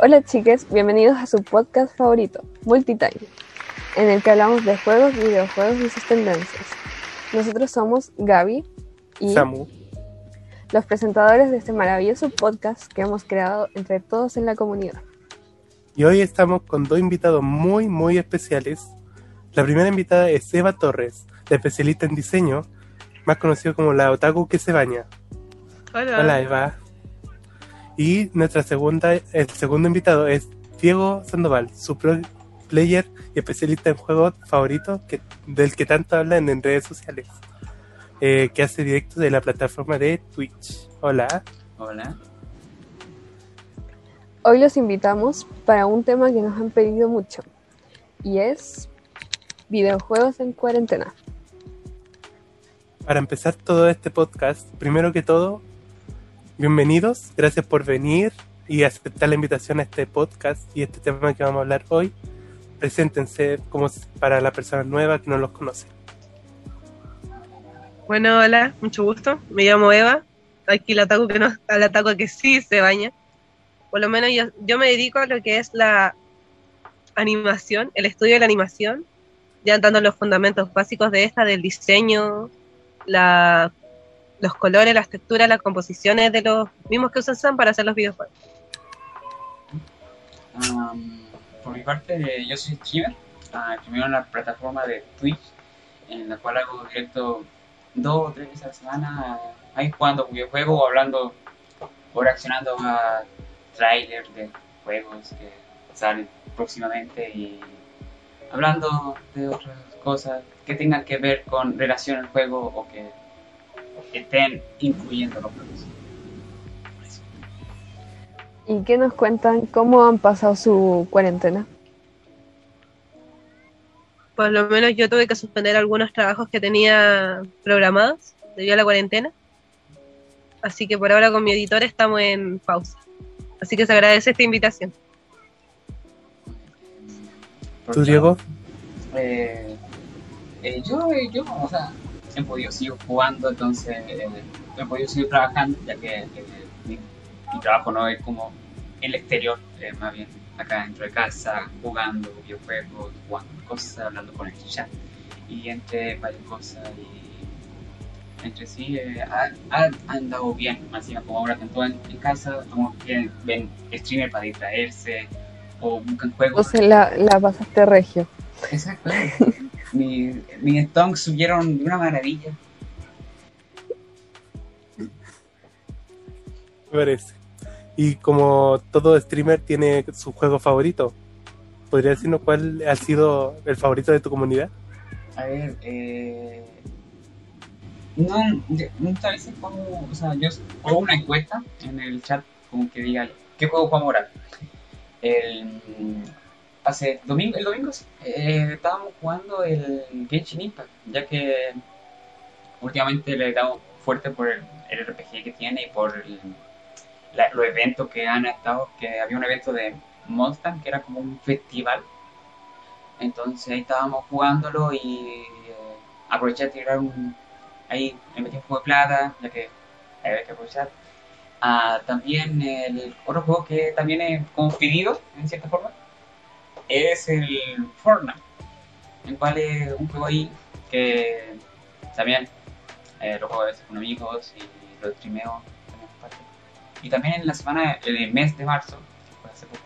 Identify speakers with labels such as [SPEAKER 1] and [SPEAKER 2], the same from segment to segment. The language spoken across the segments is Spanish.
[SPEAKER 1] Hola chicas, bienvenidos a su podcast favorito, Multitime, en el que hablamos de juegos, videojuegos y sus tendencias. Nosotros somos Gaby y
[SPEAKER 2] Samu.
[SPEAKER 1] los presentadores de este maravilloso podcast que hemos creado entre todos en la comunidad.
[SPEAKER 2] Y hoy estamos con dos invitados muy, muy especiales. La primera invitada es Eva Torres, la especialista en diseño, más conocido como la otaku que se baña.
[SPEAKER 3] Hola.
[SPEAKER 2] Hola Eva. Y nuestra segunda, el segundo invitado es Diego Sandoval, su pro player y especialista en juegos favoritos que, del que tanto hablan en redes sociales, eh, que hace directos de la plataforma de Twitch. Hola.
[SPEAKER 4] Hola.
[SPEAKER 1] Hoy los invitamos para un tema que nos han pedido mucho y es videojuegos en cuarentena.
[SPEAKER 2] Para empezar todo este podcast, primero que todo, bienvenidos, gracias por venir y aceptar la invitación a este podcast y este tema que vamos a hablar hoy. Preséntense como para la persona nueva que no los conoce.
[SPEAKER 3] Bueno, hola, mucho gusto. Me llamo Eva. Aquí la ataco que no, que sí se baña. Por lo menos yo, yo me dedico a lo que es la animación, el estudio de la animación, ya dando los fundamentos básicos de esta, del diseño, la, los colores, las texturas, las composiciones de los mismos que usan Sam para hacer los videojuegos.
[SPEAKER 4] Um, por mi parte, yo soy streamer. Uh, streameo en la plataforma de Twitch, en la cual hago directo dos o tres veces a la semana, ahí jugando videojuegos o hablando o reaccionando a trailers de juegos que salen próximamente y hablando de otras cosas que tengan que ver con relación al juego o que estén incluyendo los. Eso.
[SPEAKER 1] ¿Y qué nos cuentan? ¿Cómo han pasado su cuarentena?
[SPEAKER 3] Por lo menos yo tuve que suspender algunos trabajos que tenía programados debido a la cuarentena. Así que por ahora con mi editor estamos en pausa. Así que se agradece esta invitación.
[SPEAKER 2] ¿Tú, Diego?
[SPEAKER 4] Eh, eh, yo, eh, yo, o sea, he podido seguir jugando, entonces eh, he podido seguir trabajando, ya que eh, mi, mi trabajo no es como en el exterior, eh, más bien acá dentro de casa, jugando videojuegos, jugando cosas, hablando con el chat y entre varias cosas y entre sí eh, ha, ha andado bien, más como ahora todos en, en casa, como que ven streamer para distraerse o buscan juegos.
[SPEAKER 1] Entonces la, la pasaste regio.
[SPEAKER 4] Exacto. Mis mi stonks subieron de una maravilla.
[SPEAKER 2] Me parece. Y como todo streamer tiene su juego favorito, ¿podría decirnos cuál ha sido el favorito de tu comunidad?
[SPEAKER 4] A ver, eh, no, no establece como, o sea, yo hago una encuesta en el chat como que diga, ¿qué juego jugamos ahora? El, hace domingo, el domingo eh, estábamos jugando el Genshin Impact, ya que últimamente le he dado fuerte por el, el RPG que tiene y por el- los eventos que han estado, que había un evento de Mustang que era como un festival entonces ahí estábamos jugándolo y eh, aproveché de tirar un. Ahí me metí un juego de plata, ya que había que aprovechar. Ah, también el otro juego que también he como pedido, en cierta forma, es el Fortnite, el cual es un juego ahí que también eh, lo juego a veces con amigos y lo streameo. Y también en la semana, en el mes de marzo, que fue hace poco,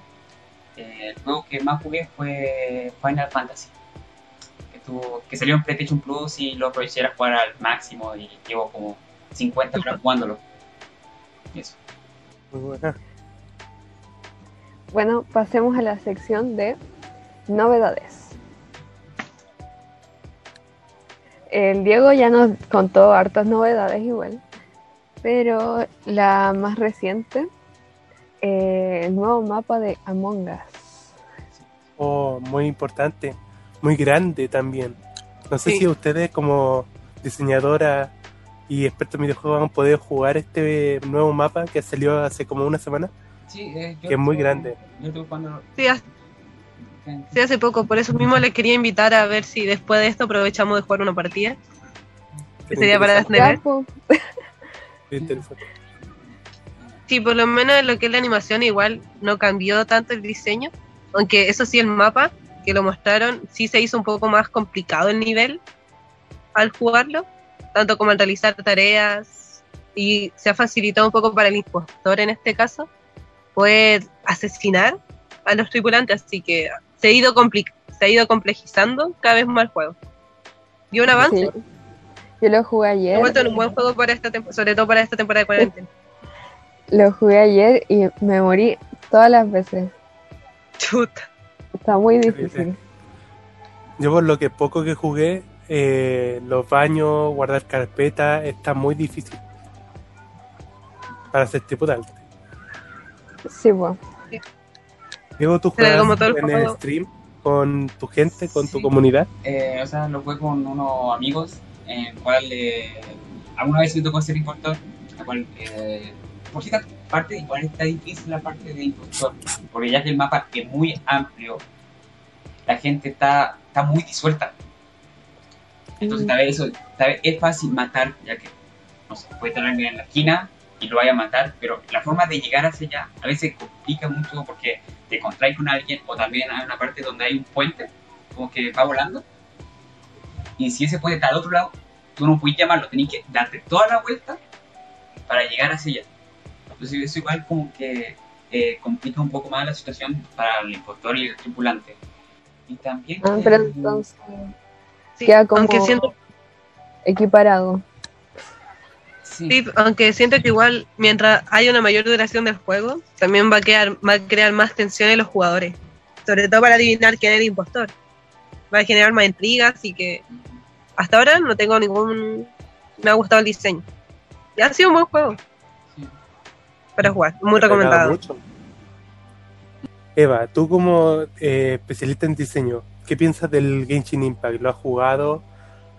[SPEAKER 4] eh, el juego que más jugué fue Final Fantasy. Que, tuvo, que salió en PlayStation Plus y lo aproveché a jugar al máximo y llevo como 50 horas jugándolo. Y eso.
[SPEAKER 2] Muy buena.
[SPEAKER 1] Bueno, pasemos a la sección de novedades. El Diego ya nos contó hartas novedades igual, pero la más reciente, eh, el nuevo mapa de Among Us.
[SPEAKER 2] Oh, muy importante, muy grande también. No sé
[SPEAKER 3] Sí.
[SPEAKER 2] si ustedes como diseñadora y expertos en videojuegos han podido jugar este nuevo mapa que salió hace como una semana.
[SPEAKER 4] Sí, eh, yo
[SPEAKER 2] Que es muy grande.
[SPEAKER 4] Yo estuve jugando.
[SPEAKER 3] Sí, sí, hace poco, por eso mismo les quería invitar a ver si después de esto aprovechamos de jugar una partida. Que sería para.
[SPEAKER 1] Ya, po,
[SPEAKER 2] interesante.
[SPEAKER 3] Sí, por lo menos en lo que es la animación igual no cambió tanto el diseño, aunque eso sí el mapa que lo mostraron sí se hizo un poco más complicado el nivel al jugarlo, tanto como al realizar tareas y se ha facilitado un poco para el impostor en este caso poder asesinar a los tripulantes, así que se ha ido se ha ido complejizando cada vez más el juego. Y un avance,
[SPEAKER 1] Sí. Yo lo jugué
[SPEAKER 3] ha
[SPEAKER 1] ayer.
[SPEAKER 3] vuelto en un buen juego para esta temporada, sobre todo para esta temporada de cuarentena.
[SPEAKER 1] Lo jugué ayer y me morí todas las veces.
[SPEAKER 3] Chuta.
[SPEAKER 1] Está muy difícil.
[SPEAKER 2] Yo por lo que poco que jugué, eh, los baños, guardar carpeta, está muy difícil. Para ser tripulante.
[SPEAKER 1] Sí, pues.
[SPEAKER 2] Diego, ¿tú juegas
[SPEAKER 3] como todo el
[SPEAKER 2] en el stream con tu gente, con tu
[SPEAKER 4] Sí.
[SPEAKER 2] comunidad?
[SPEAKER 4] Eh, o sea, lo jugué con unos amigos, en el cual eh, alguna vez me tocó ser impostor, la cual, eh, por cierta parte, igual está difícil la parte de impostor, porque ya que el mapa es muy amplio, la gente está, está muy disuelta. Entonces, tal vez eso, tal vez es fácil matar, ya que, no sé, puede estar alguien en la esquina y lo vaya a matar, pero la forma de llegar hacia allá a veces complica mucho porque te contraes con alguien o también hay una parte donde hay un puente, como que va volando, y si ese puente está al otro lado, tú no puedes llamarlo, tenés que darte toda la vuelta para llegar hacia allá. Entonces eso igual como que eh, complica un poco más la situación para el impostor y el tripulante. Y también...
[SPEAKER 1] Ah,
[SPEAKER 4] que-
[SPEAKER 1] pero entonces
[SPEAKER 3] Sí,
[SPEAKER 1] Queda como-
[SPEAKER 3] aunque siento
[SPEAKER 1] equiparado.
[SPEAKER 4] Sí,
[SPEAKER 3] Sí, aunque siento que igual mientras haya una mayor duración del juego, también va a, quedar, va a crear más tensión en los jugadores. Sobre todo para adivinar quién es el impostor. Va a generar más intrigas y que hasta ahora no tengo ningún... Me ha gustado el diseño. Y ha sido un buen juego
[SPEAKER 4] sí.
[SPEAKER 3] para jugar. Muy
[SPEAKER 2] pegado
[SPEAKER 3] recomendado.
[SPEAKER 2] mucho. Eva, tú como eh, especialista en diseño, ¿qué piensas del Genshin Impact? ¿Lo has jugado?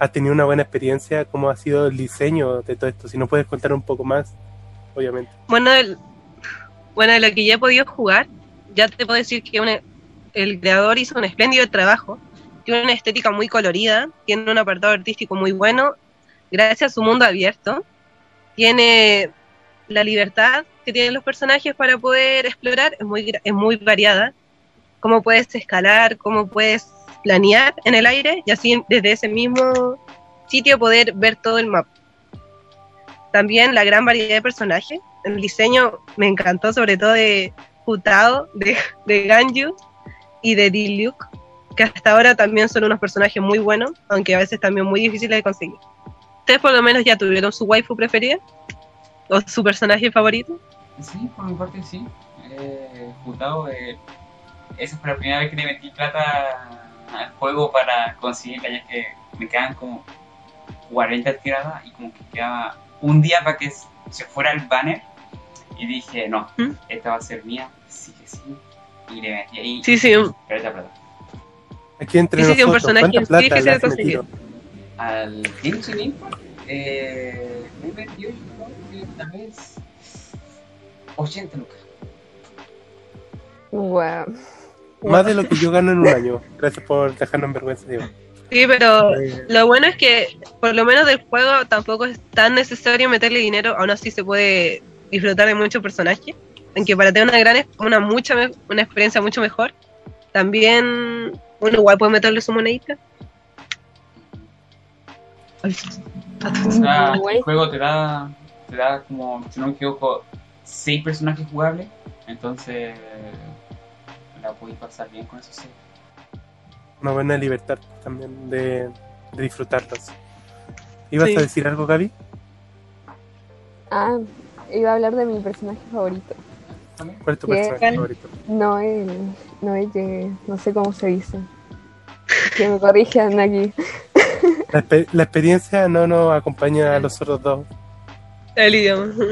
[SPEAKER 2] ¿Has tenido una buena experiencia? ¿Cómo ha sido el diseño de todo esto? Si nos puedes contar un poco más, obviamente.
[SPEAKER 3] Bueno, el- bueno, de lo que ya he podido jugar, ya te puedo decir que una- el creador hizo un espléndido trabajo. Tiene una estética muy colorida, tiene un apartado artístico muy bueno, gracias a su mundo abierto. Tiene la libertad que tienen los personajes para poder explorar, es muy, es muy variada. Cómo puedes escalar, cómo puedes planear en el aire y así desde ese mismo sitio poder ver todo el mapa. También la gran variedad de personajes. El diseño me encantó, sobre todo de Jutao, de, de Ganju y de Diluc, que hasta ahora también son unos personajes muy buenos, aunque a veces también muy difíciles de conseguir. ¿Ustedes por lo menos ya tuvieron su waifu preferida? ¿O su personaje favorito?
[SPEAKER 4] Sí, por mi parte sí. Eh, eh, esa fue la primera vez que le metí plata al juego para conseguirla, ya que me quedan como 40 tiradas y como que quedaba un día para que se fuera el banner. Y dije, no,
[SPEAKER 3] ¿Mm?
[SPEAKER 4] esta va a ser mía, sí que sí. Y le metí ahí
[SPEAKER 3] Sí, sí, un-
[SPEAKER 4] plata.
[SPEAKER 2] Aquí entre
[SPEAKER 3] Sí, sí, un
[SPEAKER 2] nosotros,
[SPEAKER 3] personaje
[SPEAKER 2] ¿cuánta plata
[SPEAKER 3] difícil
[SPEAKER 2] le
[SPEAKER 3] de
[SPEAKER 2] has
[SPEAKER 3] conseguir.
[SPEAKER 2] metido?
[SPEAKER 4] Al Genshin Impact, eh, me metió yo creo que tal vez 80 lucas.
[SPEAKER 1] Wow.
[SPEAKER 2] Más de lo que yo gano en un año. Gracias por dejarnos en vergüenza, Diego.
[SPEAKER 3] sí, pero lo bueno es que por lo menos del juego tampoco es tan necesario meterle dinero, aún así se puede disfrutar de muchos personajes, aunque para tener una gran una mucha me- una experiencia mucho mejor, también uno igual puede meterle su monedita.
[SPEAKER 4] O sea,
[SPEAKER 1] Güey.
[SPEAKER 4] el juego te da, te da como, si no me equivoco, 6 personajes jugables. Entonces, la podéis pasar bien con esos 6.
[SPEAKER 2] una buena libertad también de, de disfrutarlos. ¿Ibas
[SPEAKER 3] Sí.
[SPEAKER 2] a decir algo, Gaby?
[SPEAKER 1] Ah, iba a hablar de mi personaje favorito.
[SPEAKER 2] ¿Cuál es tu personaje favorito?
[SPEAKER 1] No el, no el que, no sé cómo se dice. Que me corrijan aquí.
[SPEAKER 2] La, exper- la experiencia no nos acompaña a los otros dos.
[SPEAKER 3] El idioma.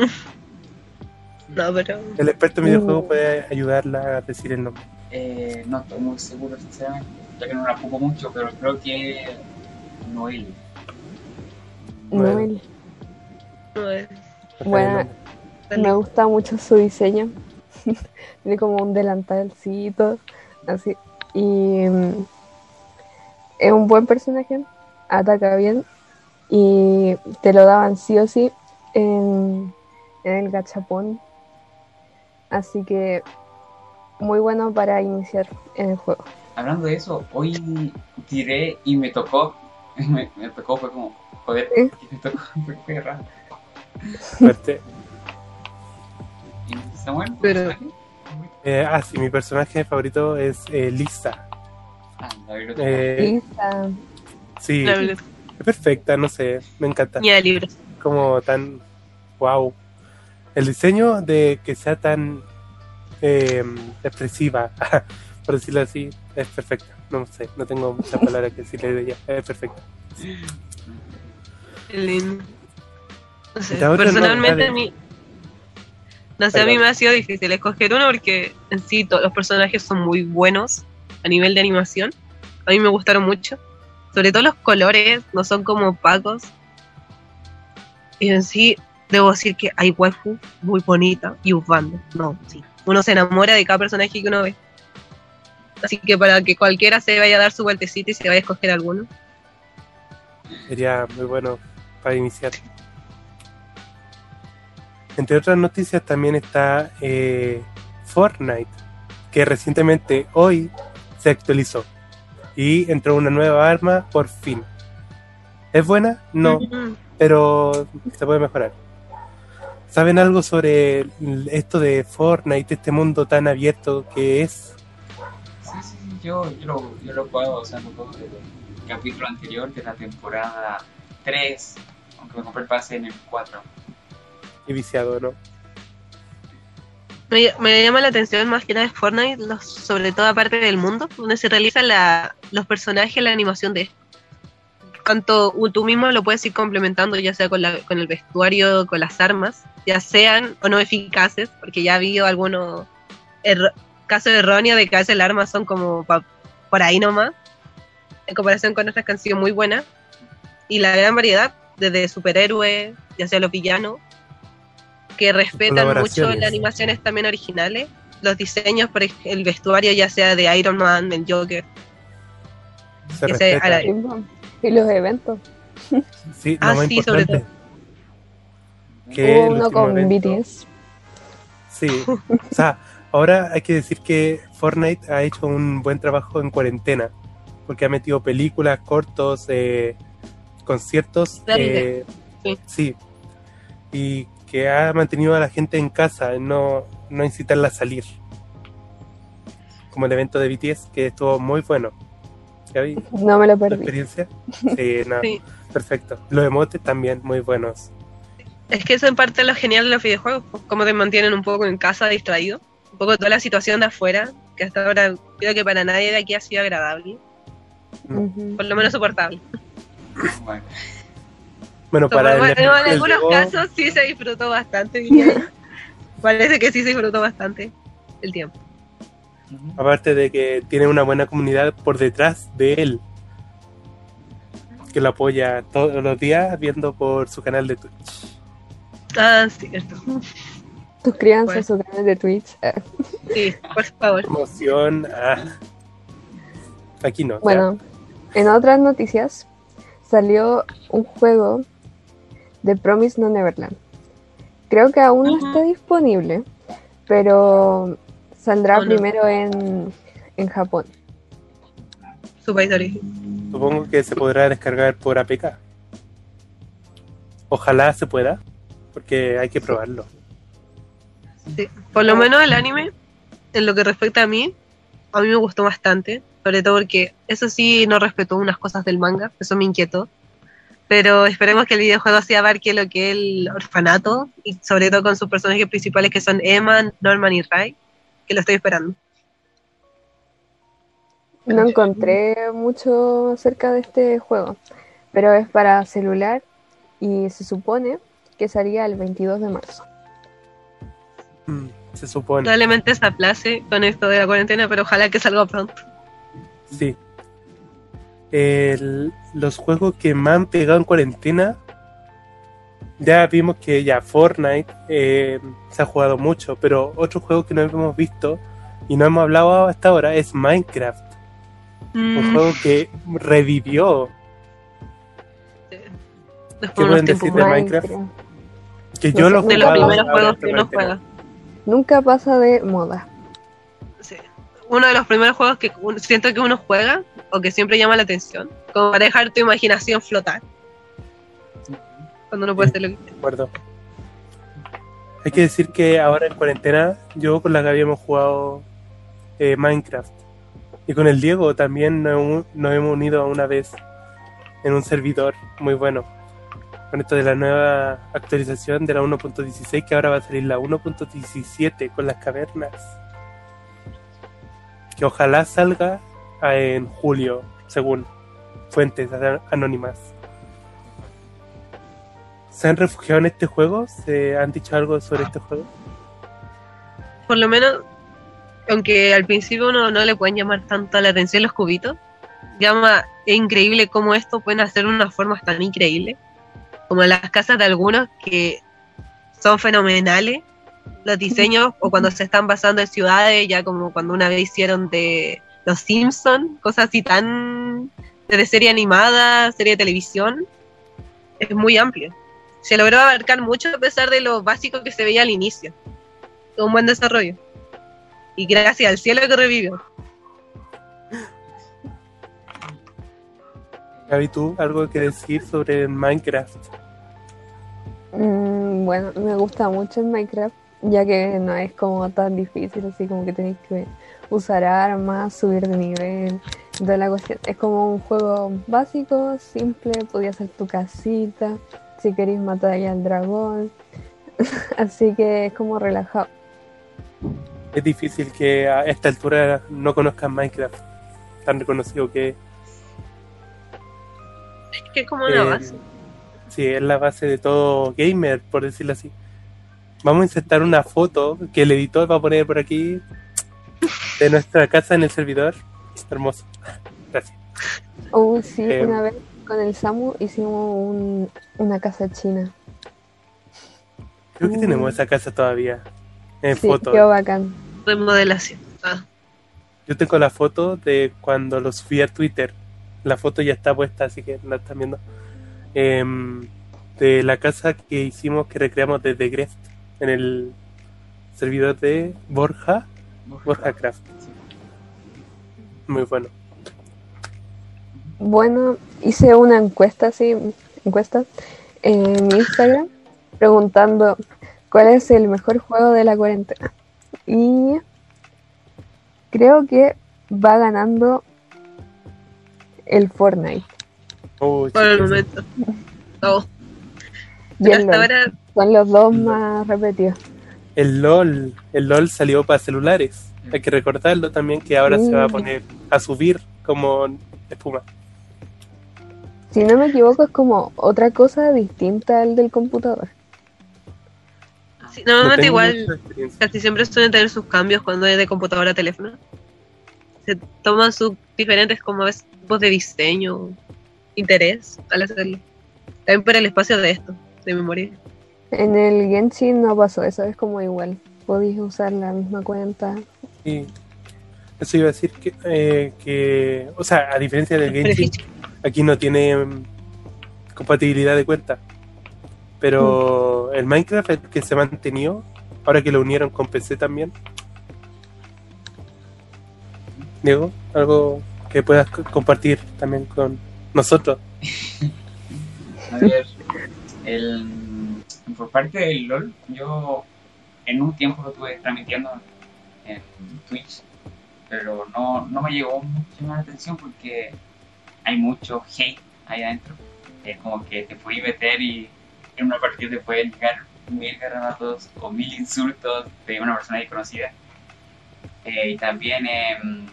[SPEAKER 3] No, pero
[SPEAKER 2] El experto en videojuegos
[SPEAKER 1] Mm.
[SPEAKER 2] puede ayudarla a decir el nombre.
[SPEAKER 4] Eh, no estoy muy seguro, sinceramente, ya que no la pongo mucho, pero creo que Noel.
[SPEAKER 1] Noel.
[SPEAKER 3] no es-
[SPEAKER 1] Bueno, me gusta mucho su diseño. Tiene como un delantalcito, así. Y mm, es un buen personaje, ataca bien. Y te lo daban sí o sí en, en el gachapón Así que muy bueno para iniciar en el juego.
[SPEAKER 4] Hablando de eso, hoy tiré y me tocó. Me, me tocó, fue como, joder,
[SPEAKER 1] ¿Eh?
[SPEAKER 4] me tocó, fue, raro.
[SPEAKER 2] Fuerte.
[SPEAKER 4] ¿Y Samuel?
[SPEAKER 3] Pero-
[SPEAKER 4] ¿personaje?
[SPEAKER 2] Eh, ah, sí, mi personaje favorito es eh, Lisa.
[SPEAKER 4] Ah, la biblioteca.
[SPEAKER 2] Eh,
[SPEAKER 1] Lisa.
[SPEAKER 2] sí,
[SPEAKER 3] La
[SPEAKER 2] es perfecta, no sé, me encanta.
[SPEAKER 3] Ni de libros.
[SPEAKER 2] Como tan. Wow. El diseño de que sea tan eh, expresiva, por decirlo así, es perfecta. No sé, no tengo muchas palabras que decirle de ella. Es perfecta.
[SPEAKER 3] Lindo. No sé, personalmente a mí. No sé, a mí me ha sido difícil escoger uno porque en sí todos los personajes son muy buenos a nivel de animación. A mí me gustaron mucho. Sobre todo los colores, no son como opacos. Y en sí, debo decir que hay waifu muy bonita y Usbando. No, sí. Uno se enamora de cada personaje que uno ve. Así que para que cualquiera se vaya a dar su vueltecita y se vaya a escoger alguno.
[SPEAKER 2] Sería muy bueno para iniciar. Entre otras noticias también está eh, Fortnite, que recientemente hoy se actualizó y entró una nueva arma por fin. ¿Es buena? No, pero se puede mejorar. ¿Saben algo sobre esto de Fortnite, este mundo tan abierto que es?
[SPEAKER 4] Sí, sí, sí, yo, yo, lo, yo lo puedo, o sea, lo puedo del capítulo anterior de la temporada 3, aunque me compré el pase en el 4.
[SPEAKER 2] Y viciado, ¿no?
[SPEAKER 3] Me, me llama la atención más que nada de Fortnite, los, sobre todo aparte del mundo, donde se realizan la, los personajes, la animación de cuanto tú mismo lo puedes ir complementando, ya sea con, la, con el vestuario, con las armas, ya sean o no eficaces, porque ya ha habido algunos erro- casos erróneos de que a veces las armas son como pa- por ahí nomás, en comparación con otras que han sido muy buenas, y la gran variedad, desde superhéroes, ya sea los villanos, que respetan mucho las animaciones también originales, los diseños, por el vestuario, ya sea de Iron Man, del Joker,
[SPEAKER 2] Se
[SPEAKER 3] Que a la-
[SPEAKER 1] Y los eventos.
[SPEAKER 2] Sí,
[SPEAKER 3] Ah,
[SPEAKER 2] lo más
[SPEAKER 3] sí, sobre
[SPEAKER 2] importante.
[SPEAKER 1] Hubo
[SPEAKER 2] Que
[SPEAKER 1] uno con
[SPEAKER 2] evento-
[SPEAKER 1] BTS.
[SPEAKER 2] Sí, o sea, ahora hay que decir que Fortnite ha hecho un buen trabajo en cuarentena, porque ha metido películas, cortos, eh, conciertos, eh,
[SPEAKER 3] sí.
[SPEAKER 2] sí, y que ha mantenido a la gente en casa, no, no incitarla a salir, como el evento de BTS, que estuvo muy bueno. ¿Ya vi
[SPEAKER 1] No me lo perdí.
[SPEAKER 2] experiencia? Sí, no,
[SPEAKER 3] Sí.
[SPEAKER 2] perfecto. Los emotes también muy buenos.
[SPEAKER 3] Es que eso en parte es lo genial de los videojuegos, pues, cómo te mantienen un poco en casa distraído, un poco toda la situación de afuera, que hasta ahora creo que para nadie de aquí ha sido agradable,
[SPEAKER 1] Ujú.
[SPEAKER 3] por lo menos soportable.
[SPEAKER 4] Bueno,
[SPEAKER 2] para
[SPEAKER 3] en,
[SPEAKER 2] el,
[SPEAKER 3] en
[SPEAKER 2] el
[SPEAKER 3] algunos casos sí se disfrutó bastante. Parece que sí se disfrutó bastante el tiempo.
[SPEAKER 2] Aparte de que tiene una buena comunidad por detrás de él. Que lo apoya todos los días viendo por su canal de Twitch.
[SPEAKER 3] Ah, cierto.
[SPEAKER 1] Suscríbanse
[SPEAKER 3] Bueno.
[SPEAKER 1] a su canal de Twitch. Ah,
[SPEAKER 3] Sí, por favor.
[SPEAKER 2] Promoción. ah. Aquí no. ¿ya?
[SPEAKER 1] Bueno, en otras noticias salió un juego de Promise No Neverland. Creo que aún no está disponible, pero saldrá
[SPEAKER 3] Oh, no.
[SPEAKER 1] primero en, en Japón.
[SPEAKER 3] Su país de origen.
[SPEAKER 2] Supongo que se podrá descargar por APK. Ojalá se pueda, porque hay que probarlo.
[SPEAKER 3] Sí. Por lo menos el anime, en lo que respecta a mí, a mí me gustó bastante. Sobre todo porque eso sí no respetó unas cosas del manga, eso me inquietó. Pero esperemos que el videojuego sí abarque lo que es el orfanato, y sobre todo con sus personajes principales que son Emma, Norman y Rai, que lo estoy esperando.
[SPEAKER 1] No encontré mucho acerca de este juego, pero es para celular y se supone que salía el 22 de marzo.
[SPEAKER 2] Mm, se supone.
[SPEAKER 3] Probablemente se aplace con esto de la cuarentena, pero ojalá que salga pronto.
[SPEAKER 2] Sí. El- los juegos que más han pegado en cuarentena, ya vimos que ya Fortnite eh, se ha jugado mucho, pero otro juego que no hemos visto y no hemos hablado hasta ahora es Minecraft, un
[SPEAKER 3] Mm,
[SPEAKER 2] juego que revivió,
[SPEAKER 3] después
[SPEAKER 2] ¿qué pueden decir de
[SPEAKER 3] más.
[SPEAKER 2] Minecraft? que
[SPEAKER 1] No
[SPEAKER 2] yo
[SPEAKER 1] sé,
[SPEAKER 2] lo
[SPEAKER 3] de los primeros juegos que uno juega.
[SPEAKER 1] nunca pasa de moda.
[SPEAKER 3] Sí. Uno de los primeros juegos que siento que uno juega o que siempre llama la atención, como para dejar tu imaginación flotar cuando no puedes hacer lo que
[SPEAKER 2] De acuerdo. Hay que decir que ahora en cuarentena, yo con la que habíamos jugado eh, Minecraft y con el Diego también nos, hemos- nos hemos unido una vez en un servidor muy bueno. Con esto de la nueva actualización de la 1.16, que ahora va a salir la 1.17 con las cavernas. Que ojalá salga ah, en julio, según fuentes anónimas. ¿Se han refugiado en este juego? ¿Se han dicho algo sobre este juego?
[SPEAKER 3] por lo menos, aunque al principio uno no le pueden llamar tanto la atención los cubitos, llama, es increíble cómo esto pueden hacer unas formas tan increíbles, como las casas de algunos que son fenomenales, los diseños, o cuando se están basando en ciudades, ya como cuando una vez hicieron de los Simpsons, cosas así tan de serie animada, serie de televisión, es muy amplio. Se logró abarcar mucho a pesar de lo básico que se veía al inicio un buen desarrollo. Y gracias al cielo que revivió.
[SPEAKER 2] Gaby, ¿tú algo que decir sobre Minecraft?
[SPEAKER 1] Mm, bueno, me gusta mucho en Minecraft, ya que no es como tan difícil, así como que tenéis que usar armas, subir de nivel, toda la cuestión. Es como un juego básico, simple, podías hacer tu casita, si queréis matar ahí al dragón, así que es como relajado.
[SPEAKER 2] Es difícil que a esta altura no conozcan Minecraft, tan reconocido que es.
[SPEAKER 3] Es que es como una
[SPEAKER 2] Eh,
[SPEAKER 3] base.
[SPEAKER 2] Sí, es la base de todo gamer, por decirlo así. Vamos a insertar una foto que el editor va a poner por aquí de nuestra casa en el servidor. Hermoso. Gracias.
[SPEAKER 1] Oh, sí,
[SPEAKER 2] Eh,
[SPEAKER 1] una vez con el Samu hicimos un- una casa china.
[SPEAKER 2] Creo que
[SPEAKER 1] Mm.
[SPEAKER 2] tenemos esa casa todavía en
[SPEAKER 1] Sí,
[SPEAKER 2] foto.
[SPEAKER 1] quedó bacán.
[SPEAKER 3] Remodelación. Ah,
[SPEAKER 2] Yo tengo la foto de cuando lo subí a Twitter. La foto ya está puesta, así que la están viendo. Em, de la casa que hicimos, que recreamos desde Greft, en el servidor de Borja, Borja Craft. Muy bueno.
[SPEAKER 1] Bueno, hice una encuesta, sí, encuesta en mi Instagram preguntando cuál es el mejor juego de la cuarentena. Y creo que va ganando el Fortnite.
[SPEAKER 2] Oh,
[SPEAKER 3] por el momento. Oh,
[SPEAKER 1] Y el LOL.
[SPEAKER 3] ahora,
[SPEAKER 1] Son los dos más repetidos.
[SPEAKER 2] El LOL, el LOL salió para celulares. Hay que recordarlo también que ahora se va a poner a subir como espuma.
[SPEAKER 1] Si no me equivoco, es como otra cosa distinta al del computador.
[SPEAKER 3] sí,
[SPEAKER 2] No
[SPEAKER 3] normalmente igual casi siempre suelen tener sus cambios cuando es de computadora a teléfono. Se toman sus diferentes como ves, tipos de diseño, interés al hacerlo. También por el espacio de esto, de memoria.
[SPEAKER 1] En el Genshin no pasó, eso es como igual. Podéis usar la misma cuenta.
[SPEAKER 2] Sí. Eso iba a decir que, eh, que, o sea, a diferencia del Genshin. Aquí no tiene mm, compatibilidad de cuenta. Pero el Minecraft es el que se ha mantenido, ahora que lo unieron con PC también. Diego, algo que puedas co- compartir también con nosotros.
[SPEAKER 4] A ver, el, por parte del LOL, yo en un tiempo lo estuve transmitiendo en Twitch, pero no, no me llegó mucho más la atención porque hay mucho hate ahí adentro. Es como que te puedes meter y en una partida te pueden llegar mil garrabatos o mil insultos de una persona desconocida. Eh, y también em,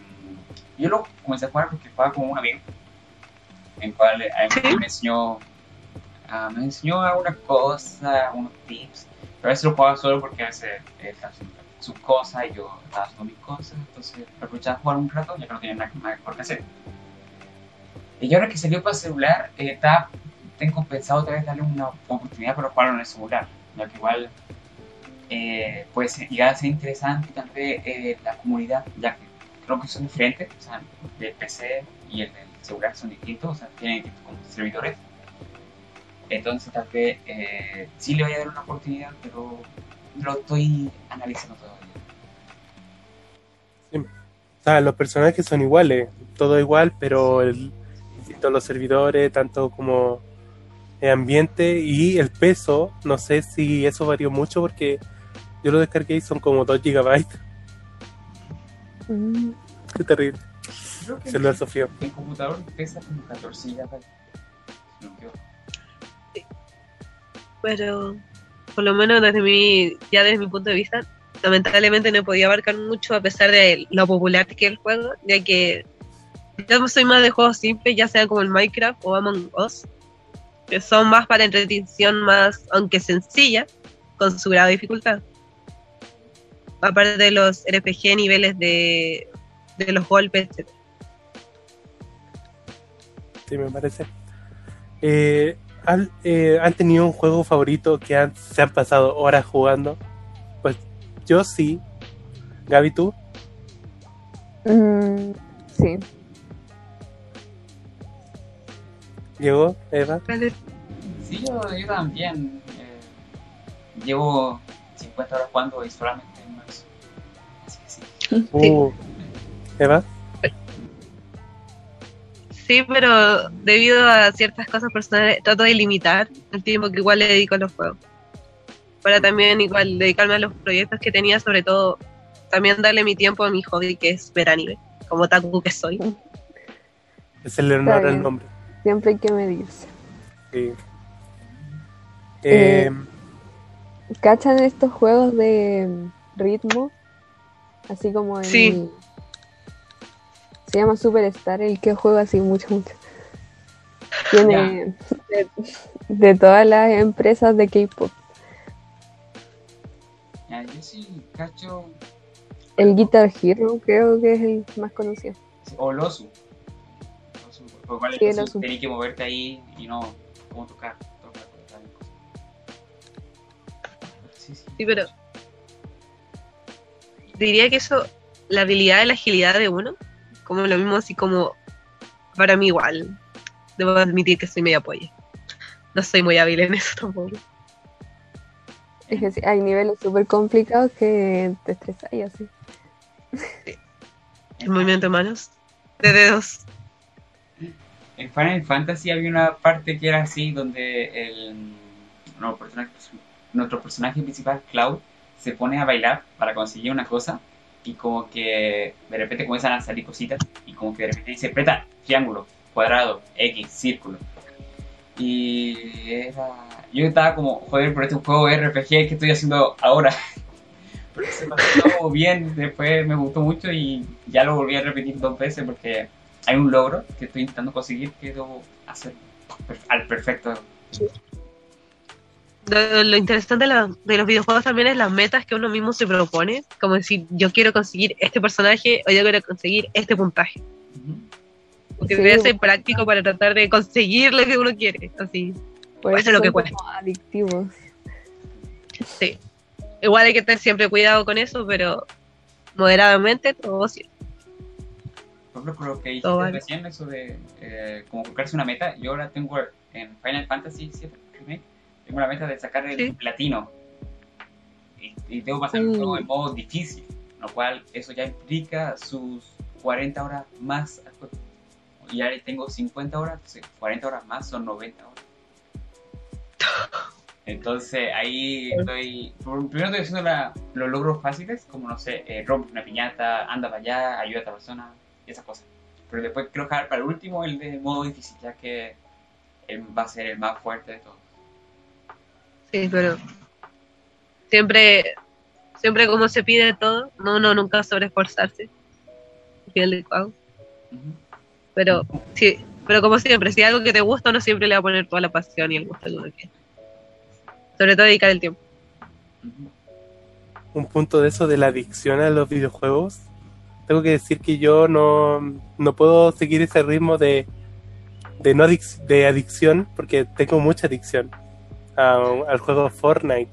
[SPEAKER 4] yo lo comencé a jugar porque jugaba como un amigo, en cual eh,
[SPEAKER 3] Sí.
[SPEAKER 4] me enseñó Ah, me enseñó algunas cosas, unos tips, pero a veces lo jugaba solo porque a veces él estaba haciendo sus cosas y yo estaba haciendo mis cosas, entonces aprovechaba a jugar un rato ya que no tenía nada más mejor que hacer. Y ahora que salió para celular, eh, está- tengo pensado otra vez darle una oportunidad para jugarlo en el celular, ya que igual eh, puede ser- llegar a ser interesante tal vez eh, la comunidad, ya que creo que son diferentes, o sea, el PC y el del celular son distintos, o sea, tienen distintos como servidores. Entonces tal vez eh, sí le voy a dar una oportunidad, pero lo estoy analizando todavía.
[SPEAKER 2] O sea, los personajes son iguales, todo igual, pero el, insisto, los servidores, tanto como el ambiente y el peso, no sé si eso varió mucho porque yo lo descargué y son como 2 gigabytes.
[SPEAKER 1] Mm,
[SPEAKER 2] Qué terrible.
[SPEAKER 4] Creo que
[SPEAKER 2] Celular Sofía.
[SPEAKER 4] el computador pesa como 14 gigabytes.
[SPEAKER 3] Pero por lo menos desde mi, ya desde mi punto de vista, lamentablemente no podía abarcar mucho a pesar de lo popular que es el juego, ya que yo soy más de juegos simples, ya sea como el Minecraft o Among Us, que son más para entretención, más, aunque sencilla, con su grado de dificultad. Aparte de los RPG, niveles de, de los golpes, etc.
[SPEAKER 2] Sí, me parece. Eh, ¿han, eh, ¿Han tenido un juego favorito que han- se han pasado horas jugando? Pues yo sí. Gaby, ¿tú?
[SPEAKER 1] mm, sí.
[SPEAKER 2] Diego, Eva.
[SPEAKER 4] Sí, yo, yo también. eh, llevo 50 horas jugando y solamente en eso. Así que sí.
[SPEAKER 2] Uh, Eva.
[SPEAKER 3] Sí, pero debido a ciertas cosas personales trato de limitar el tiempo que igual le dedico a los juegos. Para también igual dedicarme a los proyectos que tenía, sobre todo también darle mi tiempo a mi hobby que es ver anime, como taku que soy.
[SPEAKER 2] Es el honor al nombre.
[SPEAKER 1] Siempre hay que medirse.
[SPEAKER 2] Sí.
[SPEAKER 1] Eh,
[SPEAKER 2] Eh,
[SPEAKER 1] ¿Cachan estos juegos de ritmo? Así como el...
[SPEAKER 3] Sí.
[SPEAKER 1] Se llama Superstar, el que juega así mucho, mucho. Tiene de, de todas las empresas de K-pop.
[SPEAKER 4] Yo sí cacho.
[SPEAKER 1] El Guitar Hero creo que es el más conocido.
[SPEAKER 4] O Losu. Porque igual
[SPEAKER 1] Sí,
[SPEAKER 4] Losu. tenés que moverte ahí y no cómo tocar. tocar. Sí, sí.
[SPEAKER 3] Sí, pero diría que eso, la habilidad y la agilidad de uno, como lo mismo así como para mí igual. Debo admitir que soy media polla. No soy muy hábil en eso tampoco.
[SPEAKER 1] Es que sí, hay niveles súper complicados que te estresas y así.
[SPEAKER 3] El movimiento de manos, de dedos.
[SPEAKER 4] En Final Fantasy había una parte que era así, donde el, nuestro personaje principal, Cloud, se pone a bailar para conseguir una cosa y como que de repente comienzan a salir cositas y como que de repente dice, preta, triángulo, cuadrado, X, círculo. Y era... Yo estaba como, joder, por este juego RPG que estoy haciendo ahora. Pero se pasó bien, después me gustó mucho y ya lo volví a repetir dos veces porque hay un logro que estoy intentando conseguir que debo hacer al perfecto.
[SPEAKER 3] Lo, lo interesante de, la- de los videojuegos también es las metas que uno mismo se propone. Como decir, yo quiero conseguir este personaje o yo quiero conseguir este puntaje. Porque
[SPEAKER 1] Sí.
[SPEAKER 3] debe ser práctico para tratar de conseguir lo que uno quiere. Así,
[SPEAKER 1] Por eso
[SPEAKER 3] lo que
[SPEAKER 1] como adictivos.
[SPEAKER 3] sí. Igual hay que tener siempre cuidado con eso, pero moderadamente todo sí.
[SPEAKER 4] Por ejemplo, con lo que dijiste
[SPEAKER 3] Todo vale.
[SPEAKER 4] recién, eso de eh, como colocarse una meta, yo ahora tengo en Final Fantasy VII Remake, tengo la meta de sacar el
[SPEAKER 3] Sí.
[SPEAKER 4] platino. Y, y debo pasar el
[SPEAKER 1] Mm.
[SPEAKER 4] juego en modo difícil, lo cual eso ya implica sus 40 horas más. Y ahora tengo 50 horas, entonces 40 horas más son 90 horas. Entonces ahí estoy. Primero estoy haciendo la- los logros fáciles, como no sé, eh, rompe una piñata, anda para allá, ayuda a otra persona, y esas cosas. Pero después quiero dejar para el último el de modo difícil, ya que él va a ser el más fuerte de todos.
[SPEAKER 3] Sí, pero siempre, siempre como se pide todo, no, uno nunca sobreesforzarse.
[SPEAKER 4] Ujú.
[SPEAKER 3] Pero sí, pero como siempre, si hay algo que te gusta, uno siempre le va a poner toda la pasión y el gusto que uno quiere. Sobre todo dedicar el tiempo.
[SPEAKER 2] Un punto de eso de la adicción a los videojuegos. Tengo que decir que yo no, no puedo seguir ese ritmo de, de, no adic- de adicción porque tengo mucha adicción al juego Fortnite.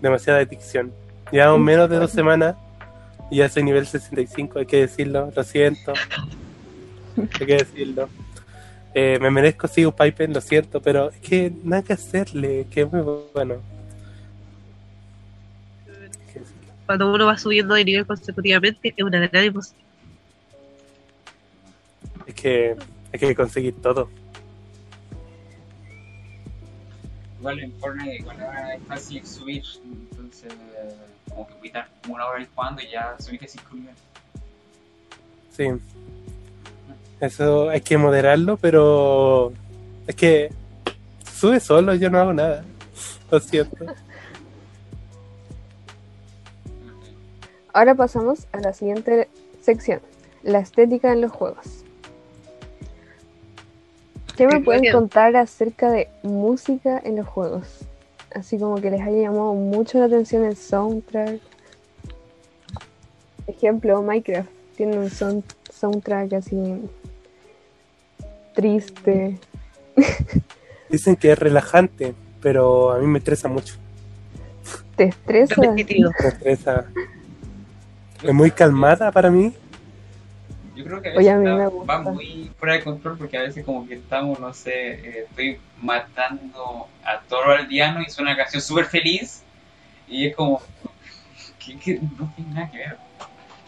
[SPEAKER 2] Demasiada adicción. Llevamos menos de dos semanas y ya soy nivel 65, hay que decirlo, lo siento. Hay que decirlo. Eh, me merezco Sigo Piper, lo siento, pero es que nada que hacerle, que es muy bueno.
[SPEAKER 3] Cuando uno va subiendo de nivel consecutivamente, es una gran emoción.
[SPEAKER 2] Es que hay que conseguir todo.
[SPEAKER 4] Igual en Fortnite, igual ahora es fácil subir, entonces como que quitar una hora ahí jugando y ya subiste 5 niveles.
[SPEAKER 2] Sí. Eso hay que moderarlo, pero es que sube solo, yo no hago nada. Lo siento.
[SPEAKER 1] Ahora pasamos a la siguiente sección, la estética en los juegos. ¿Qué me pueden contar acerca de música en los juegos? Así como que les haya llamado mucho la atención el soundtrack. Ejemplo, Minecraft tiene un sound- soundtrack así triste.
[SPEAKER 2] Dicen que es relajante, pero a mí me estresa mucho.
[SPEAKER 1] ¿Te estresa?
[SPEAKER 3] Repetitivo.
[SPEAKER 2] Me estresa. Es muy calmada para mí.
[SPEAKER 4] Yo creo que a
[SPEAKER 1] Oye, a
[SPEAKER 4] veces
[SPEAKER 1] mí
[SPEAKER 4] está-
[SPEAKER 1] me gusta.
[SPEAKER 4] va muy fuera de control porque a veces como que estamos, no sé, eh, estoy matando a toro aldeano y suena una canción súper feliz y es como que, que no tiene nada que ver.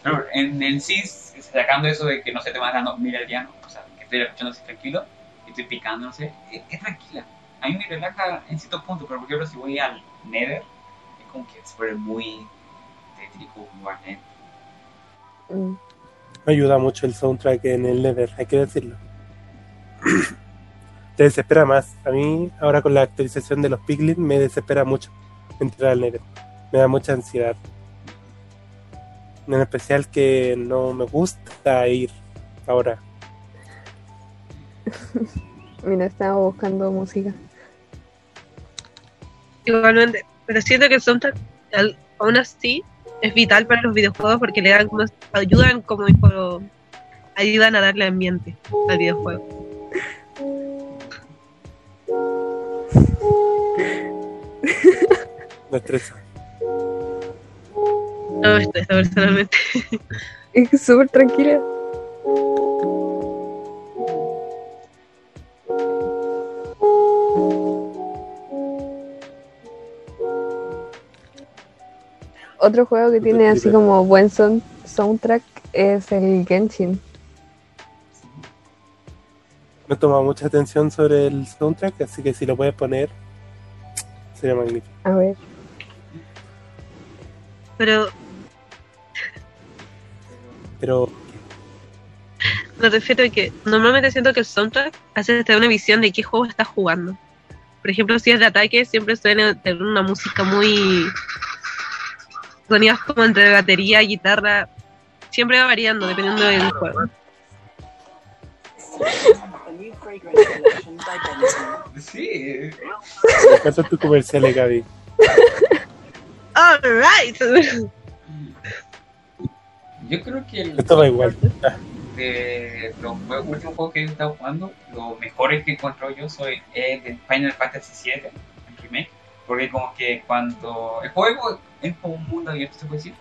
[SPEAKER 4] Pero en el sí, sacando eso de que no se te matando mil aldeanos, o sea, que estoy escuchando así tranquilo y estoy picando, no sé, es, es tranquila. A mí me relaja en ciertos puntos, pero por ejemplo si voy al Nether, es como que se pone muy tétrico, muy barnet.
[SPEAKER 1] Mm.
[SPEAKER 2] Me ayuda mucho el soundtrack en el Nether, hay que decirlo. Te desespera más. A mí, ahora con la actualización de los Piglin, me desespera mucho entrar al Nether. Me da mucha ansiedad. En especial que no me gusta ir ahora.
[SPEAKER 1] Mira, estaba buscando música.
[SPEAKER 3] Igualmente, pero siento que el soundtrack aún así es vital para los videojuegos porque le dan como ayudan como dijo, ayudan a darle ambiente al videojuego.
[SPEAKER 2] Me estresa.
[SPEAKER 3] No, esto, esto personalmente.
[SPEAKER 1] Es súper tranquila. Otro juego que tiene así como buen son- soundtrack es el Genshin.
[SPEAKER 2] No he tomado mucha atención sobre el soundtrack, así que si lo puedes poner, sería magnífico.
[SPEAKER 1] A ver,
[SPEAKER 3] Pero
[SPEAKER 2] Pero
[SPEAKER 3] me refiero a que normalmente siento que el soundtrack hace tener una visión de qué juego estás jugando. Por ejemplo, si es de ataque, siempre suele tener una música muy. Sonidos como entre batería guitarra. Siempre va variando dependiendo del juego.
[SPEAKER 4] Sí,
[SPEAKER 2] me encantan tus comerciales, Gaby.
[SPEAKER 3] Alright.
[SPEAKER 4] yo creo que el,
[SPEAKER 2] Esto va igual.
[SPEAKER 4] De los juegos- últimos juegos que he estado jugando, los mejores que encuentro yo soy el de Final Fantasy VII, porque como que cuando el juego es como un mundo abierto, se puede decir,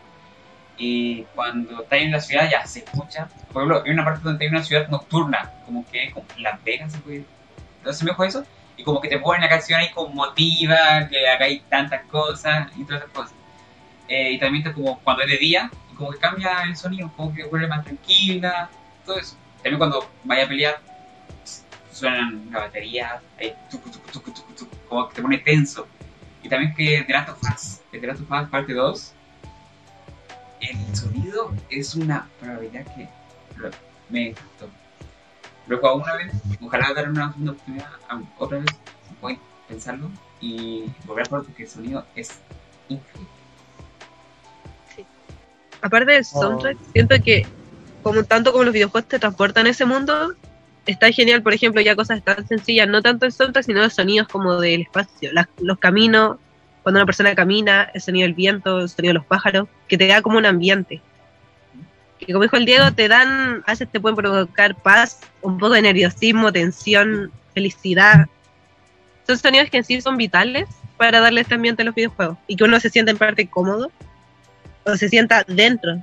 [SPEAKER 4] y cuando estás en la ciudad ya se escucha, por ejemplo, hay una parte donde hay una ciudad nocturna, como que como Las Vegas, se puede entonces me dijo eso, y como que te ponen la canción ahí como motiva, que hagáis tantas cosas y todas esas cosas. Eh, y también está como cuando es de día, como que cambia el sonido, como que vuelve más tranquila, todo eso. También cuando vaya a pelear, suenan la batería, ahí, tucu, tucu, tucu, tucu, tucu, como que te pone tenso. Y también que The Last of Us, The Last of Us parte 2, el sonido es una probabilidad que me encantó. Lo juego una vez, ojalá dar una segunda oportunidad otra vez, si pueden pensarlo, y volver a jugar porque el sonido es increíble.
[SPEAKER 3] Aparte del soundtrack, siento que como tanto como los videojuegos te transportan a ese mundo, está genial, por ejemplo, ya cosas tan sencillas, no tanto el soundtrack, sino los sonidos como del espacio, los caminos, cuando una persona camina, el sonido del viento, el sonido de los pájaros, que te da como un ambiente. Que como dijo el Diego, te dan, a veces te pueden provocar paz, un poco de nerviosismo, tensión, felicidad. Son sonidos que en sí son vitales para darle este ambiente a los videojuegos y que uno se sienta en parte cómodo o se sienta dentro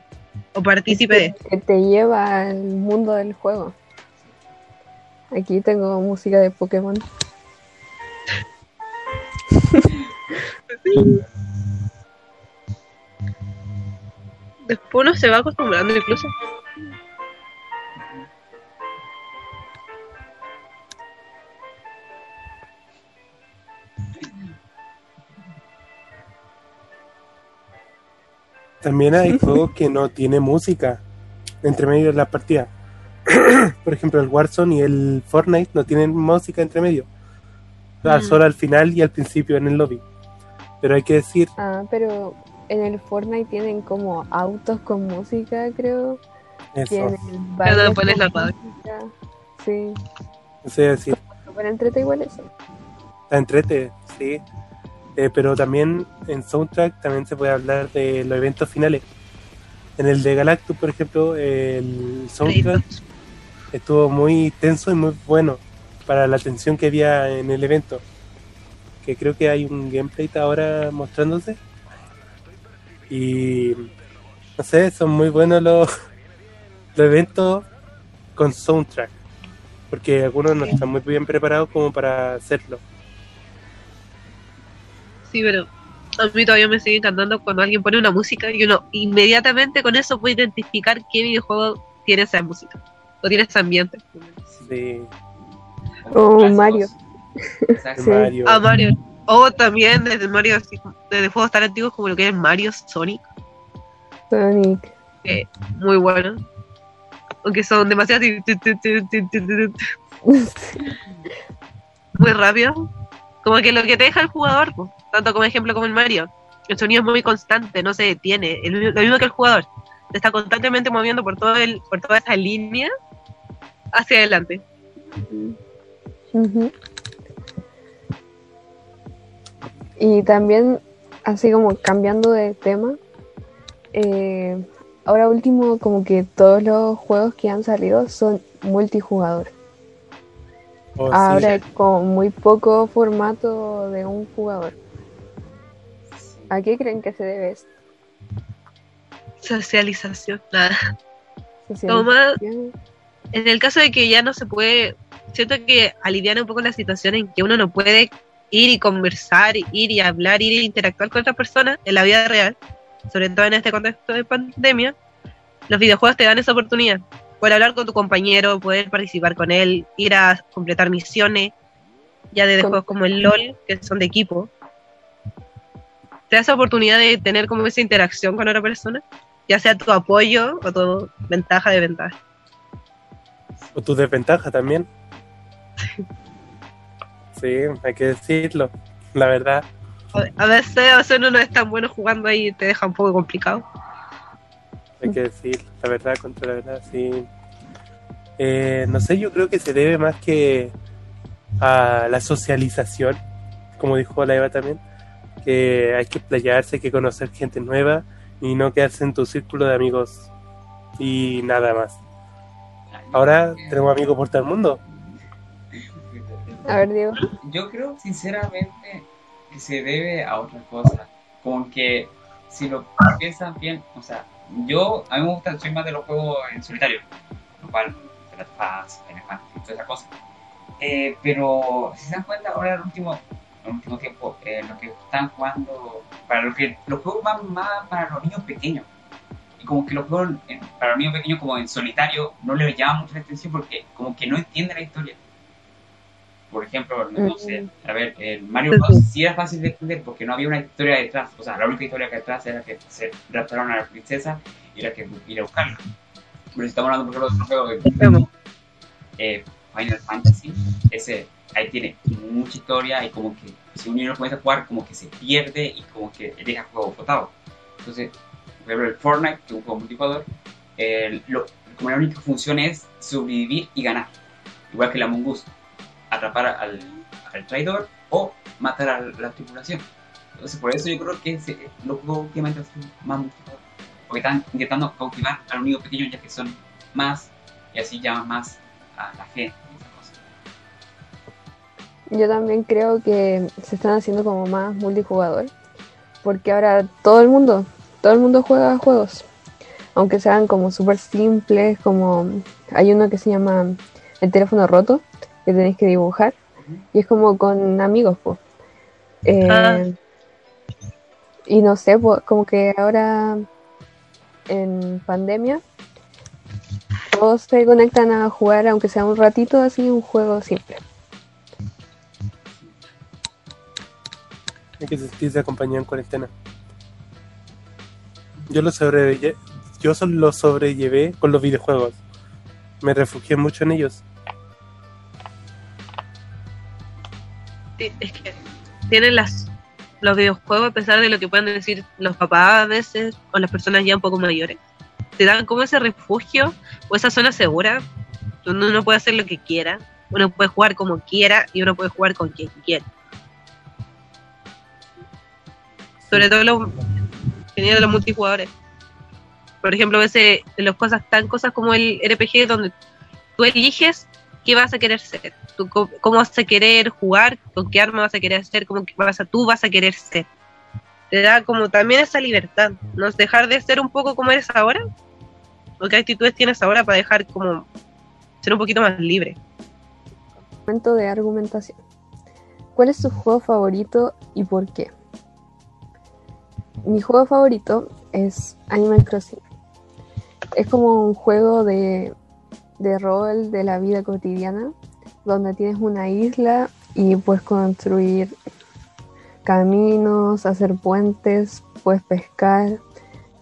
[SPEAKER 3] o partícipe de.
[SPEAKER 1] que te lleva al mundo del juego. Aquí tengo música de Pokémon.
[SPEAKER 3] Después uno se va acostumbrando incluso.
[SPEAKER 2] También hay juegos que no tienen música entre medio de las partidas. Por ejemplo, el Warzone y el Fortnite no tienen música entre medio. O sea,
[SPEAKER 3] Mm.
[SPEAKER 2] Solo al final y al principio en el lobby. Pero hay que decir,
[SPEAKER 1] Ah, pero en el Fortnite tienen como autos con música, creo.
[SPEAKER 2] eso.
[SPEAKER 3] Cuando
[SPEAKER 1] bailes
[SPEAKER 3] pones la radio.
[SPEAKER 1] música. Sí,
[SPEAKER 2] decir,
[SPEAKER 1] súper entrete igual eso.
[SPEAKER 2] la entrete, sí. Eh, pero también en soundtrack también se puede hablar de los eventos finales. En el de Galactus, por ejemplo, el soundtrack estuvo muy tenso y muy bueno para la tensión que había en el evento. Que creo que hay un gameplay ahora mostrándose. Y no sé, son muy buenos los, los eventos con soundtrack. Porque algunos no están muy bien preparados como para hacerlo.
[SPEAKER 3] Sí, pero a mí todavía me sigue encantando cuando alguien pone una música y uno inmediatamente con eso puede identificar qué videojuego tiene esa música no tienes ambiente.
[SPEAKER 2] Sí.
[SPEAKER 1] Oh, Mario. Sí.
[SPEAKER 2] Mario.
[SPEAKER 3] Ah, Mario. O también desde Mario, desde juegos tan antiguos como lo que es Mario Sonic.
[SPEAKER 1] Sonic.
[SPEAKER 3] Eh, muy bueno. Aunque son demasiado. muy rápido. Como que lo que te deja el jugador, tanto como ejemplo como el Mario. El sonido es muy constante, no se detiene. Lo mismo que el jugador. Te está constantemente moviendo por, todo el, por toda esa línea hacia adelante.
[SPEAKER 1] Y también, así como cambiando de tema, eh, ahora último como que todos los juegos que han salido son multijugador.
[SPEAKER 2] Oh.
[SPEAKER 1] Ahora como muy poco formato de un jugador. ¿A qué creen que se debe esto?
[SPEAKER 3] Socialización, nada.
[SPEAKER 1] Socialización.
[SPEAKER 3] Como más- en el caso de que ya no se puede, siento que aliviana un poco la situación en que uno no puede ir y conversar, ir y hablar, ir e interactuar con otras personas en la vida real, sobre todo en este contexto de pandemia, los videojuegos te dan esa oportunidad. Poder hablar con tu compañero, poder participar con él, ir a completar misiones, ya de
[SPEAKER 1] Con-
[SPEAKER 3] juegos como el LOL, que son de equipo. Te da esa oportunidad de tener como esa interacción con otra persona, ya sea tu apoyo o tu ventaja de ventaja.
[SPEAKER 2] O tu desventaja también. Sí, hay que decirlo, la verdad.
[SPEAKER 3] A veces, a veces uno no es tan bueno jugando ahí y te deja un poco complicado.
[SPEAKER 2] Hay que decir la verdad contra la verdad, sí. Eh, no sé, yo creo que se debe más que a la socialización, como dijo la Eva también, que hay que playarse, hay que conocer gente nueva y no quedarse en tu círculo de amigos y nada más. Ahora tenemos amigos por todo el mundo.
[SPEAKER 1] A ver, Diego.
[SPEAKER 4] Yo creo sinceramente que se debe a otra cosa. Como que si lo piensan bien, o sea, yo, a mí me gusta, soy más de los juegos en solitario, lo cual, The Last of Us, Final Fantasy, toda esa cosa. Eh, pero si se dan cuenta, ahora el último, el último tiempo, eh, lo que están jugando, para lo que los juegos van más para los niños pequeños. Y como que los juegos en- para niños pequeños, como en solitario, no les llama mucho la atención porque como que no entienden la historia. Por ejemplo, no sé, a ver, el Mario Bros. sí era fácil de entender porque no había una historia detrás. O sea, la única historia que detrás era que se raptaron a la princesa y la que ir a buscarla. Pero si estamos hablando, por ejemplo, de otro juego,
[SPEAKER 3] Vemos.
[SPEAKER 4] eh, Final Fantasy, ese ahí tiene mucha historia y como que si un niño lo comienza a jugar, como que se pierde y como que deja el juego botado. Entonces, el Fortnite, que es un juego multijugador, eh, como la única función es sobrevivir y ganar. Igual que la Among atrapar al, traidor o matar a la tripulación. Entonces, por eso yo creo que se- los juegos últimamente son más multijugador. Porque están intentando cautivar a los niños pequeños ya que son más y así llaman más a la gente.
[SPEAKER 1] Yo también creo que se están haciendo como más multijugador. Porque ahora todo el mundo, todo el mundo juega juegos. Aunque sean como súper simples, como hay uno que se llama el teléfono roto, que tenéis que dibujar. Y es como con amigos, pues.
[SPEAKER 3] Ah.
[SPEAKER 1] Y no sé, po, como que ahora en pandemia todos se conectan a jugar, aunque sea un ratito, así un juego simple.
[SPEAKER 2] Hay que sentirse acompañado en cuarentena. Yo lo sobrellevé, yo lo sobrellevé con los videojuegos. Me refugié mucho en ellos.
[SPEAKER 3] Sí, es que tienen las los videojuegos, a pesar de lo que puedan decir los papás a veces, o las personas ya un poco mayores, te dan como ese refugio o esa zona segura donde uno puede hacer lo que quiera, uno puede jugar como quiera y uno puede jugar con quien quiera. Sobre todo los, teniendo los multijugadores. Por ejemplo, a veces las cosas tan cosas como el RPG donde tú eliges qué vas a querer ser, tú, cómo, vas a querer jugar, con qué arma vas a querer ser, cómo vas a, tú vas a querer ser. Te da como también esa libertad, ¿no? Dejar de ser un poco como eres ahora, o qué actitudes tienes ahora para dejar como ser un poquito más libre.
[SPEAKER 1] Momento de argumentación. ¿Cuál es tu juego favorito y por qué? Mi juego favorito es Animal Crossing. Es como un juego de, de rol de la vida cotidiana, donde tienes una isla y puedes construir caminos, hacer puentes, puedes pescar,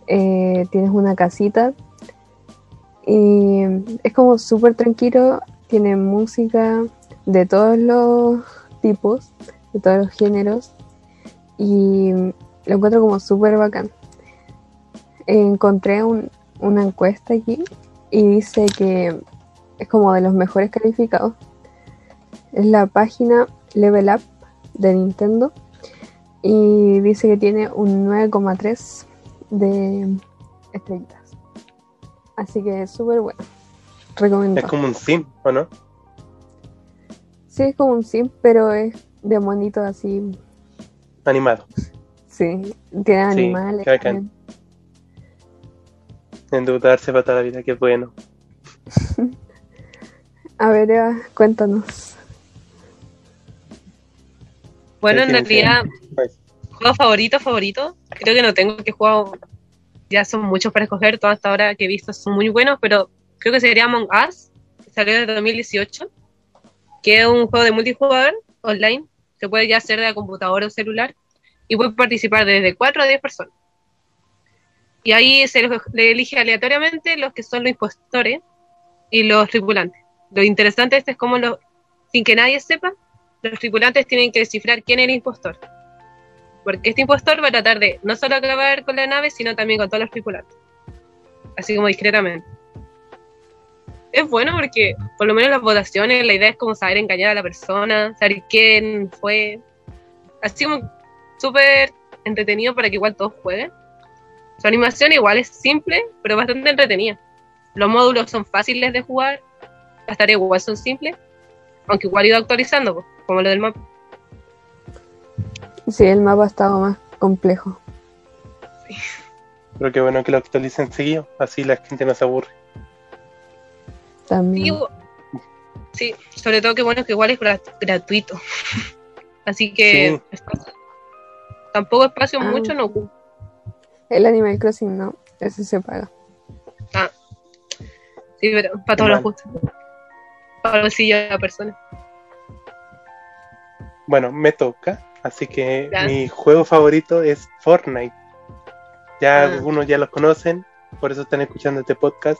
[SPEAKER 1] eh, tienes una casita y es como súper tranquilo, tiene música de todos los tipos, de todos los géneros y lo encuentro como súper bacán. Encontré un- una encuesta aquí y dice que es como de los mejores calificados. Es la página Level Up de Nintendo y dice que tiene un 9,3 de estrellitas. Así que es súper bueno. Recomiendo.
[SPEAKER 2] Es como un sim, ¿o no?
[SPEAKER 1] Sí, es como un sim, pero es de monito así.
[SPEAKER 2] Animado.
[SPEAKER 1] Sí, tiene
[SPEAKER 2] Sí,
[SPEAKER 1] animales.
[SPEAKER 2] bacán. Endeudarse para toda la vida, qué bueno.
[SPEAKER 1] A ver, Eva, cuéntanos.
[SPEAKER 3] Bueno, en realidad, juego favorito, favorito, creo que no tengo que jugar, ya son muchos para escoger, todas hasta ahora que he visto son muy buenos, pero creo que sería Among Us, que salió en 2018, que es un juego de multijugador online, que puede ya ser de computadora o celular, y puede participar desde 4 a 10 personas. Y ahí se le elige aleatoriamente los que son los impostores y los tripulantes. Lo interesante este es cómo los, sin que nadie sepa, los tripulantes tienen que descifrar quién es el impostor. Porque este impostor va a tratar de no solo acabar con la nave, sino también con todos los tripulantes. Así como discretamente. Es bueno porque, por lo menos las votaciones, la idea es como saber engañar a la persona, saber quién fue. Así como súper entretenido para que igual todos jueguen. Su animación igual es simple, pero bastante entretenida. Los módulos son fáciles de jugar, las tareas igual son simples, aunque igual he ido actualizando, pues, como lo del mapa.
[SPEAKER 1] Sí, el mapa estaba más complejo.
[SPEAKER 2] Pero qué bueno que lo actualicen seguido, así la gente no se aburre.
[SPEAKER 1] También.
[SPEAKER 3] Sí, sí, sobre todo que bueno que igual es gra- gratuito. Así que tampoco espacio
[SPEAKER 1] Ah.
[SPEAKER 3] mucho no ocupa.
[SPEAKER 1] El Animal Crossing no, ese se paga.
[SPEAKER 3] Sí, pero para todos los gustos. Para el bolsillo de la persona.
[SPEAKER 2] Bueno, me toca, así que
[SPEAKER 3] Ya.
[SPEAKER 2] mi juego favorito es Fortnite. Ya
[SPEAKER 3] Ah.
[SPEAKER 2] algunos ya los conocen, por eso están escuchando este podcast.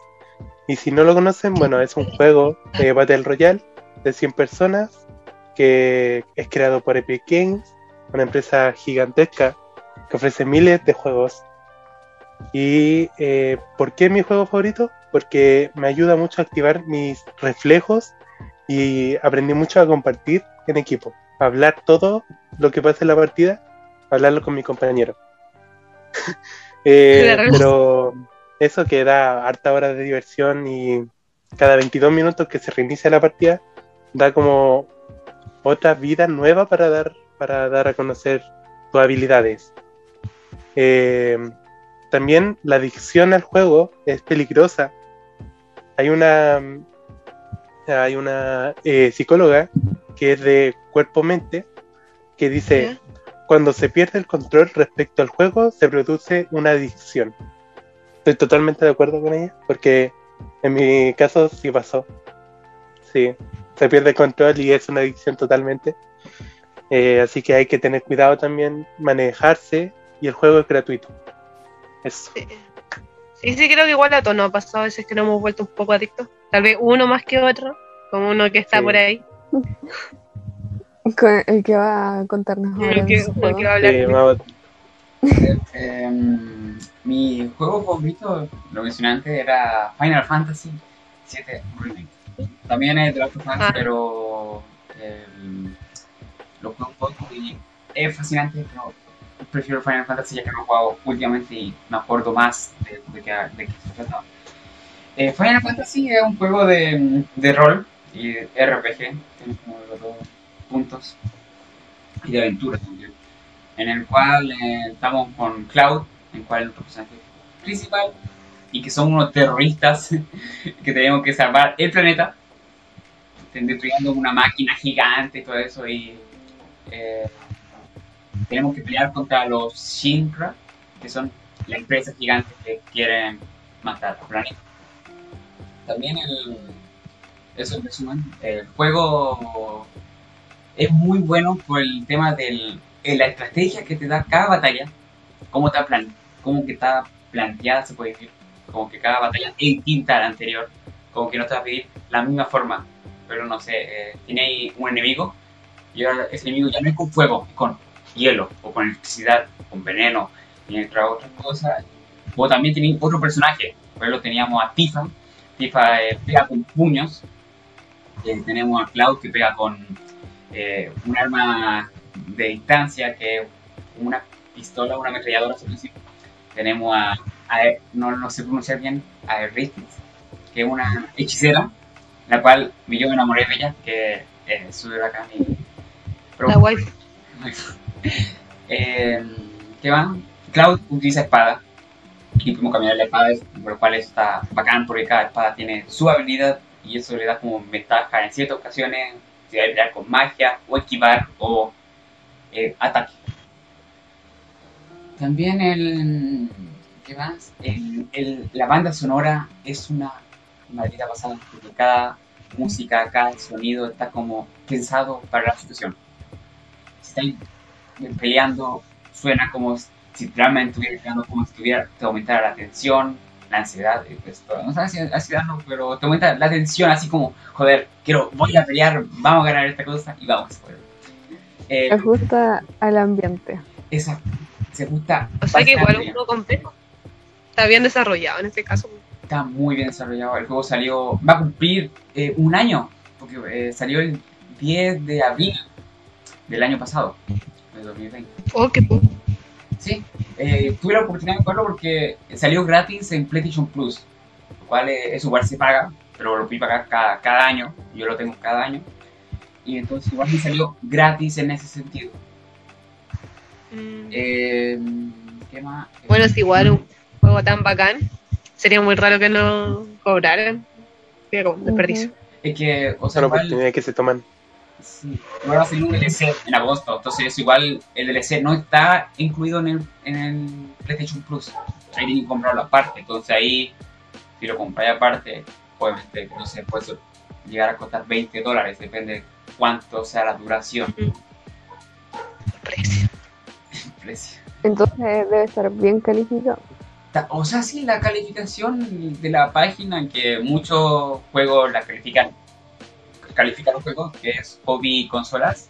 [SPEAKER 2] Y si no lo conocen, bueno, es un juego de Battle Royale de 100 personas que es creado por Epic Games, una empresa gigantesca que ofrece miles de juegos. ¿Y eh, por qué es mi juego favorito? Porque me ayuda mucho a activar mis reflejos y aprendí mucho a compartir en equipo, a hablar todo lo que pasa en la partida, hablarlo con mi compañero. Eh, pero eso que da harta hora de diversión y cada 22 minutos que se reinicia la partida da como otra vida nueva para dar para dar a conocer tus habilidades. Eh, también la adicción al juego es peligrosa. Hay una hay una eh, psicóloga que es de cuerpo-mente que dice cuando se pierde el control respecto al juego se produce una adicción. Estoy totalmente de acuerdo con ella, porque en mi caso sí pasó. Sí, se pierde el control y es una adicción totalmente. Eh, así que hay que tener cuidado también, manejarse y el juego es gratuito. Eso.
[SPEAKER 3] Sí. Sí, sí, creo que igual a todos nos ha pasado a veces que nos hemos vuelto un poco adictos. Tal vez uno más que otro, como uno que está
[SPEAKER 2] Sí.
[SPEAKER 3] por ahí.
[SPEAKER 1] Con- El que va a contarnos ahora.
[SPEAKER 3] El que, el que va a hablar.
[SPEAKER 2] Sí,
[SPEAKER 4] Em, mi juego favorito, lo mencioné antes, era Final Fantasy VII Remake. También es de Last of Us,
[SPEAKER 3] Ah.
[SPEAKER 4] pero em, lo juego un poco y es fascinante, pero prefiero Final Fantasy ya que lo he jugado últimamente y me acuerdo más de, de, qué- de qué se trataba. Eh, Final Fantasy es un juego de, de rol y RPG, tiene como los dos puntos, y de aventura también en el cual eh, estamos con Cloud, en el cual es nuestro personaje principal, y que son unos terroristas que tenemos que salvar el planeta, destruyendo una máquina gigante y todo eso, y eh, tenemos que pelear contra los Shinra, que son la empresa gigante que quieren matar al planeta. También el, eso en resumen, el juego es muy bueno por el tema del eh, la estrategia que te da cada batalla, cómo está, plan, cómo que está planteada, se puede decir, como que cada batalla es distinta a la anterior, como que no te va a pedir la misma forma, pero no sé, eh, tiene un enemigo y ahora ese enemigo ya no es con fuego, es con hielo, o con electricidad, con veneno, y entre otras cosas. O también tenía otro personaje, por ejemplo teníamos a Tifa, Tifa eh, pega con puños, eh, tenemos a Cloud que pega con eh, un arma de distancia que es una pistola, una ametralladora. Tenemos a, a- no, no sé pronunciar bien, a Erristis, que es una hechicera, la cual yo me enamoré de ella, que sube acá mi...
[SPEAKER 3] La wifi.
[SPEAKER 4] Eh, ¿Qué va? Cloud utiliza espada y podemos cambiar la espada, por lo cual está bacán porque cada espada tiene su habilidad y eso le da como ventaja en ciertas ocasiones si hay que pelear con magia o esquivar o eh, ataque. También el. ¿Qué más? El- el- la banda sonora es una maldita pasada porque cada música, cada sonido está como pensado para la situación. Si estáis peleando, suena como si realmente estuviera peleando, como si tuviera, te aumentara la tensión, la ansiedad, y pues, todo. no sé si ansiedad no, pero te aumenta la tensión, así como, joder, quiero, voy a pelear, vamos a ganar esta cosa y vamos. Eh,
[SPEAKER 1] Se ajusta al ambiente.
[SPEAKER 4] exacto, se gusta.
[SPEAKER 3] O sea que igual es un juego complejo. Está bien desarrollado en este caso.
[SPEAKER 4] Está muy bien desarrollado. El juego salió, va a cumplir eh, un año, porque eh, salió el 10 de abril del año pasado, del 2020.
[SPEAKER 3] Oh, qué pu-
[SPEAKER 4] Sí, eh, tuve la oportunidad de jugarlo porque salió gratis en PlayStation Plus, lo cual eh, eso igual se paga, pero lo fui pagar cada, cada año, yo lo tengo cada año, y entonces igual me salió gratis en ese sentido.
[SPEAKER 3] Mm.
[SPEAKER 4] Eh, ¿Qué más?
[SPEAKER 3] Bueno, es igual un juego tan bacán. Sería muy raro que no cobraran. Sería como un desperdicio.
[SPEAKER 4] Es que, o sea,
[SPEAKER 2] Son
[SPEAKER 4] igual,
[SPEAKER 2] oportunidades que se toman.
[SPEAKER 4] Sí, ahora va a salir un DLC en agosto, entonces igual el DLC no está incluido en el, en el PlayStation Plus. Ahí tienen que comprarlo aparte, entonces ahí, si lo compráis aparte, obviamente, no sé, puede llegar a costar 20 dólares, depende cuánto sea la duración,
[SPEAKER 3] Precio.
[SPEAKER 4] el precio.
[SPEAKER 1] Entonces debe estar bien calificado.
[SPEAKER 4] O sea, sí, la calificación de la página en que muchos juegos la califican, califican los juegos, que es Hobby Consolas,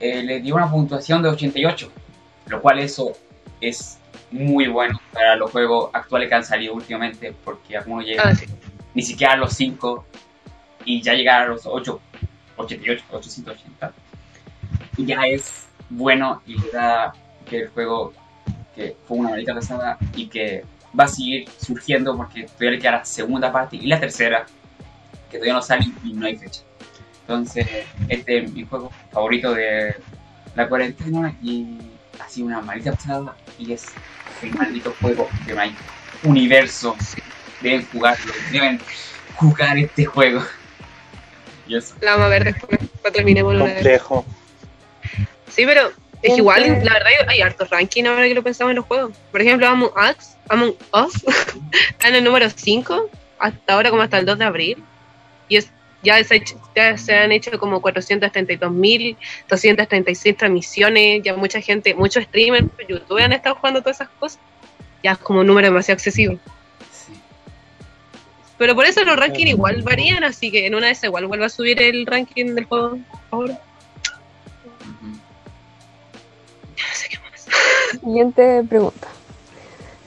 [SPEAKER 4] eh, le dio una puntuación de 88, lo cual eso es muy bueno para los juegos actuales que han salido últimamente, porque algunos llegan
[SPEAKER 3] Ah, sí.
[SPEAKER 4] ni siquiera a los 5 y ya llegar a los 8, 88, 880. Y ya es bueno y le da que el juego que fue una maldita pasada y que va a seguir surgiendo porque todavía le queda la segunda parte y la tercera que todavía no sale y no hay fecha. Entonces, este es mi juego favorito de la cuarentena y ha sido una maldita pasada y es el maldito juego de My Universo. Deben jugarlo, deben jugar este juego. Y eso.
[SPEAKER 3] La vamos a ver después, cuando terminemos vez.
[SPEAKER 2] Complejo.
[SPEAKER 3] Sí, pero es igual, la verdad, hay hartos ranking ahora que lo pensamos en los juegos. Por ejemplo, Among Us, Among Us está en el número 5, hasta ahora como hasta el 2 de abril. Y es, ya, se, ya han hecho como 432.236 transmisiones, ya mucha gente, muchos streamers, youtubers han estado jugando todas esas cosas. Ya es como un número demasiado excesivo.
[SPEAKER 4] Sí.
[SPEAKER 3] Pero por eso los rankings igual varían, así que en una de esas igual vuelve a subir el ranking del juego ahora.
[SPEAKER 4] Ujú.
[SPEAKER 3] No sé qué más.
[SPEAKER 1] Siguiente pregunta.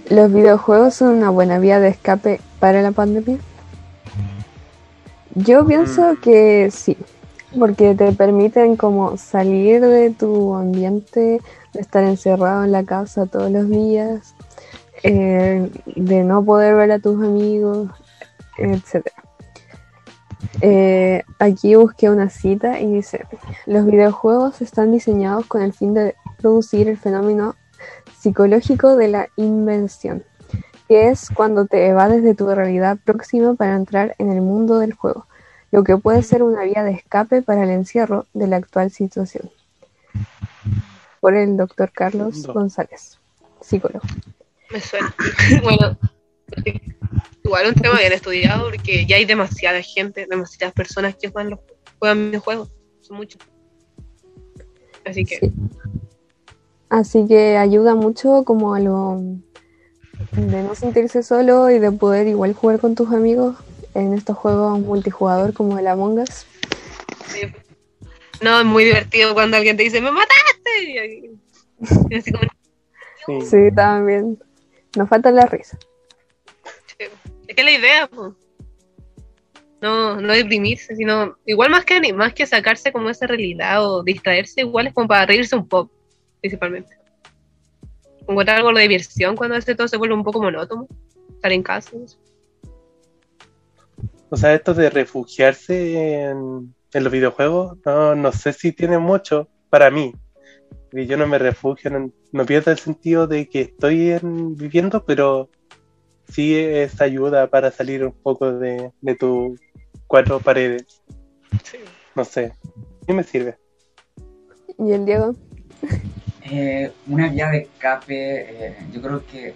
[SPEAKER 1] ¿Los videojuegos son una buena vía de escape para la pandemia? Yo pienso
[SPEAKER 2] Mm.
[SPEAKER 1] que sí, porque te permiten como salir de tu ambiente, de estar encerrado en la casa todos los días, eh, de no poder ver a tus amigos, etc. Eh, aquí busqué una cita y dice, los videojuegos están diseñados con el fin de producir el fenómeno psicológico de la invención, que es cuando te evades de tu realidad próxima para entrar en el mundo del juego, lo que puede ser una vía de escape para el encierro de la actual situación. Por el doctor Carlos. González, psicólogo.
[SPEAKER 3] Me suena. bueno, igual un tema bien estudiado porque ya hay demasiada gente, demasiadas personas que juegan, los, juegan videojuegos. Son muchos. Así que
[SPEAKER 1] Sí. Así que ayuda mucho como a lo de no sentirse solo y de poder igual jugar con tus amigos en estos juegos multijugador como el Among Us.
[SPEAKER 3] sí. no, es muy divertido cuando alguien te dice, ¡me mataste! Y ahí- y así como,
[SPEAKER 2] Sí.
[SPEAKER 1] Sí, también. Nos falta la risa.
[SPEAKER 3] Es que la idea, po. No, no deprimirse, sino igual más que más que sacarse como esa realidad o distraerse, igual es como para reírse un poco, principalmente. Encontrar algo de diversión cuando veces todo se vuelve un poco monótono. Estar en casa. no sé.
[SPEAKER 2] O sea, esto de refugiarse en, en los videojuegos, no, no sé si tiene mucho para mí. Y yo no me refugio, no, no pierdo el sentido de que estoy en- viviendo, pero sí es ayuda para salir un poco de, de tus cuatro paredes. No sé, sí me sirve.
[SPEAKER 1] ¿Y el Diego?
[SPEAKER 4] Eh, una vía de escape, eh, yo creo que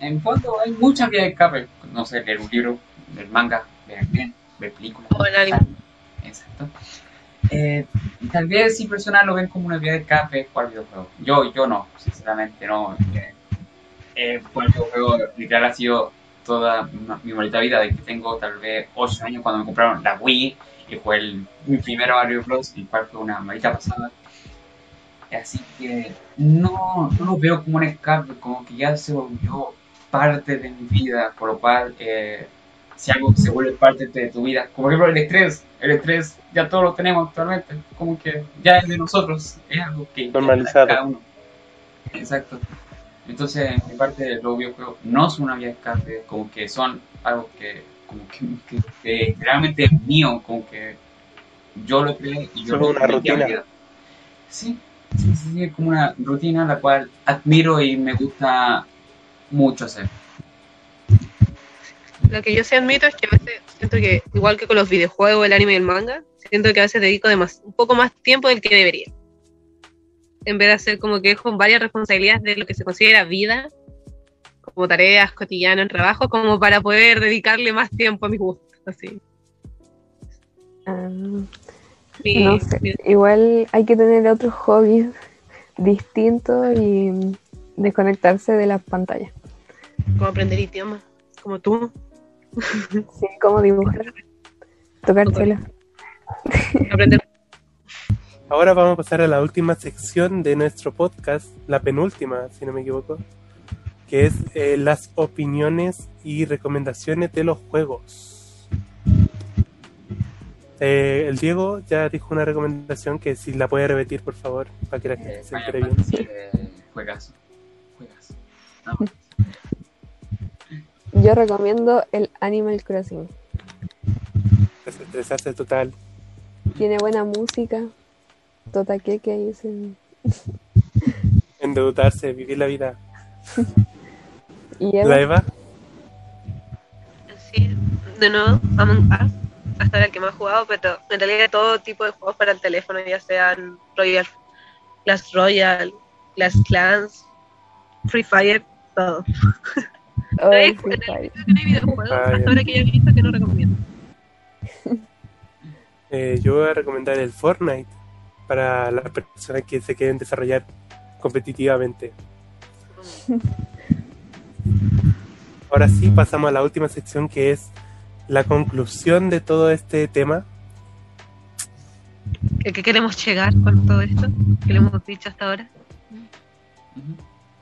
[SPEAKER 4] en fondo hay muchas vías de escape. No sé, leer un libro, leer manga, ver anime, ver películas. Exacto. Eh, tal vez si personas lo ven como una vía de escape, jugar videojuegos. Yo, yo no, sinceramente no. Eh, eh, jugar videojuegos literal ha sido toda mi bonita vida, de que tengo tal vez 8 años cuando me compraron la Wii y fue el, mi primer Mario Bros. y cual fue una maldita pasada. Así que no, no lo veo como un escape, como que ya se volvió parte de mi vida, por lo cual eh, si algo se vuelve parte de tu vida, como por ejemplo el estrés, el estrés ya todos lo tenemos actualmente, como que ya es de nosotros, es algo que
[SPEAKER 2] Normalizado.
[SPEAKER 4] cada uno. Exacto. Entonces, en mi parte, los videojuegos no son una vía escape, como que son algo que, como que, que- que realmente es mío, como que yo lo creé y yo lo
[SPEAKER 2] una
[SPEAKER 4] metí a mi
[SPEAKER 2] rutina.
[SPEAKER 4] vida. Sí, sí, sí, sí, es como una rutina la cual admiro y me gusta mucho hacer.
[SPEAKER 3] Lo que yo sí admito es que a veces siento que, igual que con los videojuegos, el anime y el manga, siento que a veces dedico demas- un poco más tiempo del que debería. En vez de hacer como que con varias responsabilidades de lo que se considera vida, como tareas cotidianas en trabajo, como para poder dedicarle más tiempo a mis gustos. Así.
[SPEAKER 1] Ah,
[SPEAKER 3] Mi-
[SPEAKER 1] no sé.
[SPEAKER 3] mi-
[SPEAKER 1] Igual hay que tener otros hobbies distintos y desconectarse de las pantallas.
[SPEAKER 3] como aprender idiomas, como tú.
[SPEAKER 1] Sí, como dibujar, tocar chela.
[SPEAKER 3] Aprender
[SPEAKER 2] Ahora vamos a pasar a la última sección de nuestro podcast, la penúltima, si no me equivoco, que es eh, las opiniones y recomendaciones de los juegos. Eh, el Diego ya dijo una recomendación que si la puede repetir, por favor, para que la gente
[SPEAKER 4] Eh,
[SPEAKER 2] se entere bien.
[SPEAKER 4] Fantasy, eh. No,
[SPEAKER 1] Yo recomiendo el Animal Crossing.
[SPEAKER 2] Desestresarse total.
[SPEAKER 1] Tiene buena música. Tota que ahí se...
[SPEAKER 2] Endeudarse, vivir la vida.
[SPEAKER 1] Y Eva,
[SPEAKER 2] ¿La Eva?
[SPEAKER 3] Sí, de nuevo, Among Us, hasta el que más he jugado, pero en realidad todo tipo de juegos para el teléfono, ya sean Royal, Clash Royale, Clash Clans, Free Fire, todo.
[SPEAKER 1] Oh,
[SPEAKER 3] No hay-
[SPEAKER 1] el Fire.
[SPEAKER 3] creo que no hay videojuegos hasta ahora que ya he visto que no recomiendo.
[SPEAKER 2] Eh, yo voy a recomendar el Fortnite para las personas que se quieren desarrollar competitivamente. Ahora sí, pasamos a la última sección que es la conclusión de todo este tema.
[SPEAKER 3] ¿A qué queremos llegar con todo esto? Que le hemos dicho hasta ahora.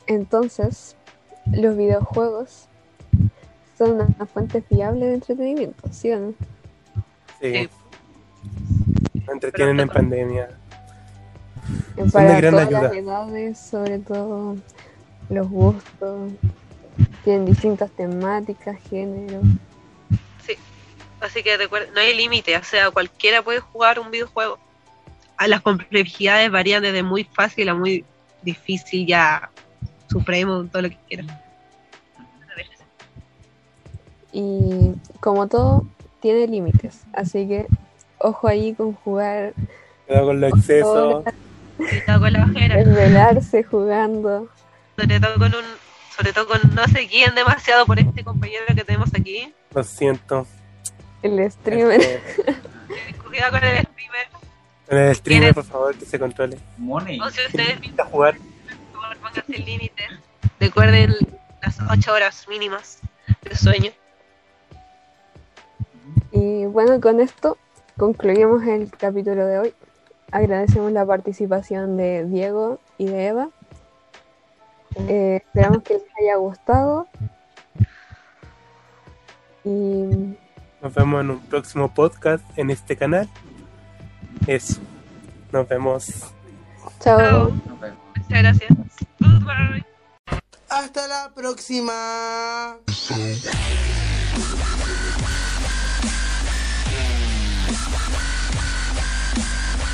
[SPEAKER 1] Entonces, los videojuegos son una fuente fiable de entretenimiento, ¿sí o no?
[SPEAKER 2] Sí,
[SPEAKER 3] Sí.
[SPEAKER 2] entretienen en pandemia.
[SPEAKER 1] En
[SPEAKER 2] Son de
[SPEAKER 1] Para
[SPEAKER 2] gran
[SPEAKER 1] todas
[SPEAKER 2] ayuda.
[SPEAKER 1] las edades, sobre todo los gustos, tienen distintas temáticas, géneros.
[SPEAKER 3] Sí. Así que recuerda, no hay límite, o sea, cualquiera puede jugar un videojuego. A las complejidades varían desde muy fácil a muy difícil, ya supremo, todo lo que quieras.
[SPEAKER 1] Y como todo, tiene límites. Así que ojo ahí con jugar,
[SPEAKER 2] Cuidado con los excesos.
[SPEAKER 3] Cuidado con la ojera,
[SPEAKER 1] desvelarse jugando.
[SPEAKER 3] sobre todo con un, sobre todo con no se guíen demasiado por este compañero que tenemos aquí.
[SPEAKER 2] Lo siento.
[SPEAKER 1] El streamer.
[SPEAKER 2] Este,
[SPEAKER 3] Cuidado con el streamer.
[SPEAKER 2] en el streamer,
[SPEAKER 3] ¿Quieres?
[SPEAKER 2] por favor, que se controle.
[SPEAKER 4] Money.
[SPEAKER 3] O si ustedes
[SPEAKER 2] Necesita jugar.
[SPEAKER 3] por favor, pónganse el límite. Recuerden las 8 horas mínimas de sueño.
[SPEAKER 1] Y bueno, con esto concluimos el capítulo de hoy. Agradecemos la participación de Diego y de Eva. Eh, esperamos que les haya gustado. Y
[SPEAKER 2] Nos vemos en un próximo podcast en este canal. Eso. Nos vemos.
[SPEAKER 1] chao.
[SPEAKER 3] Chao.
[SPEAKER 4] Nos vemos.
[SPEAKER 3] Muchas gracias. Goodbye.
[SPEAKER 5] Hasta la próxima.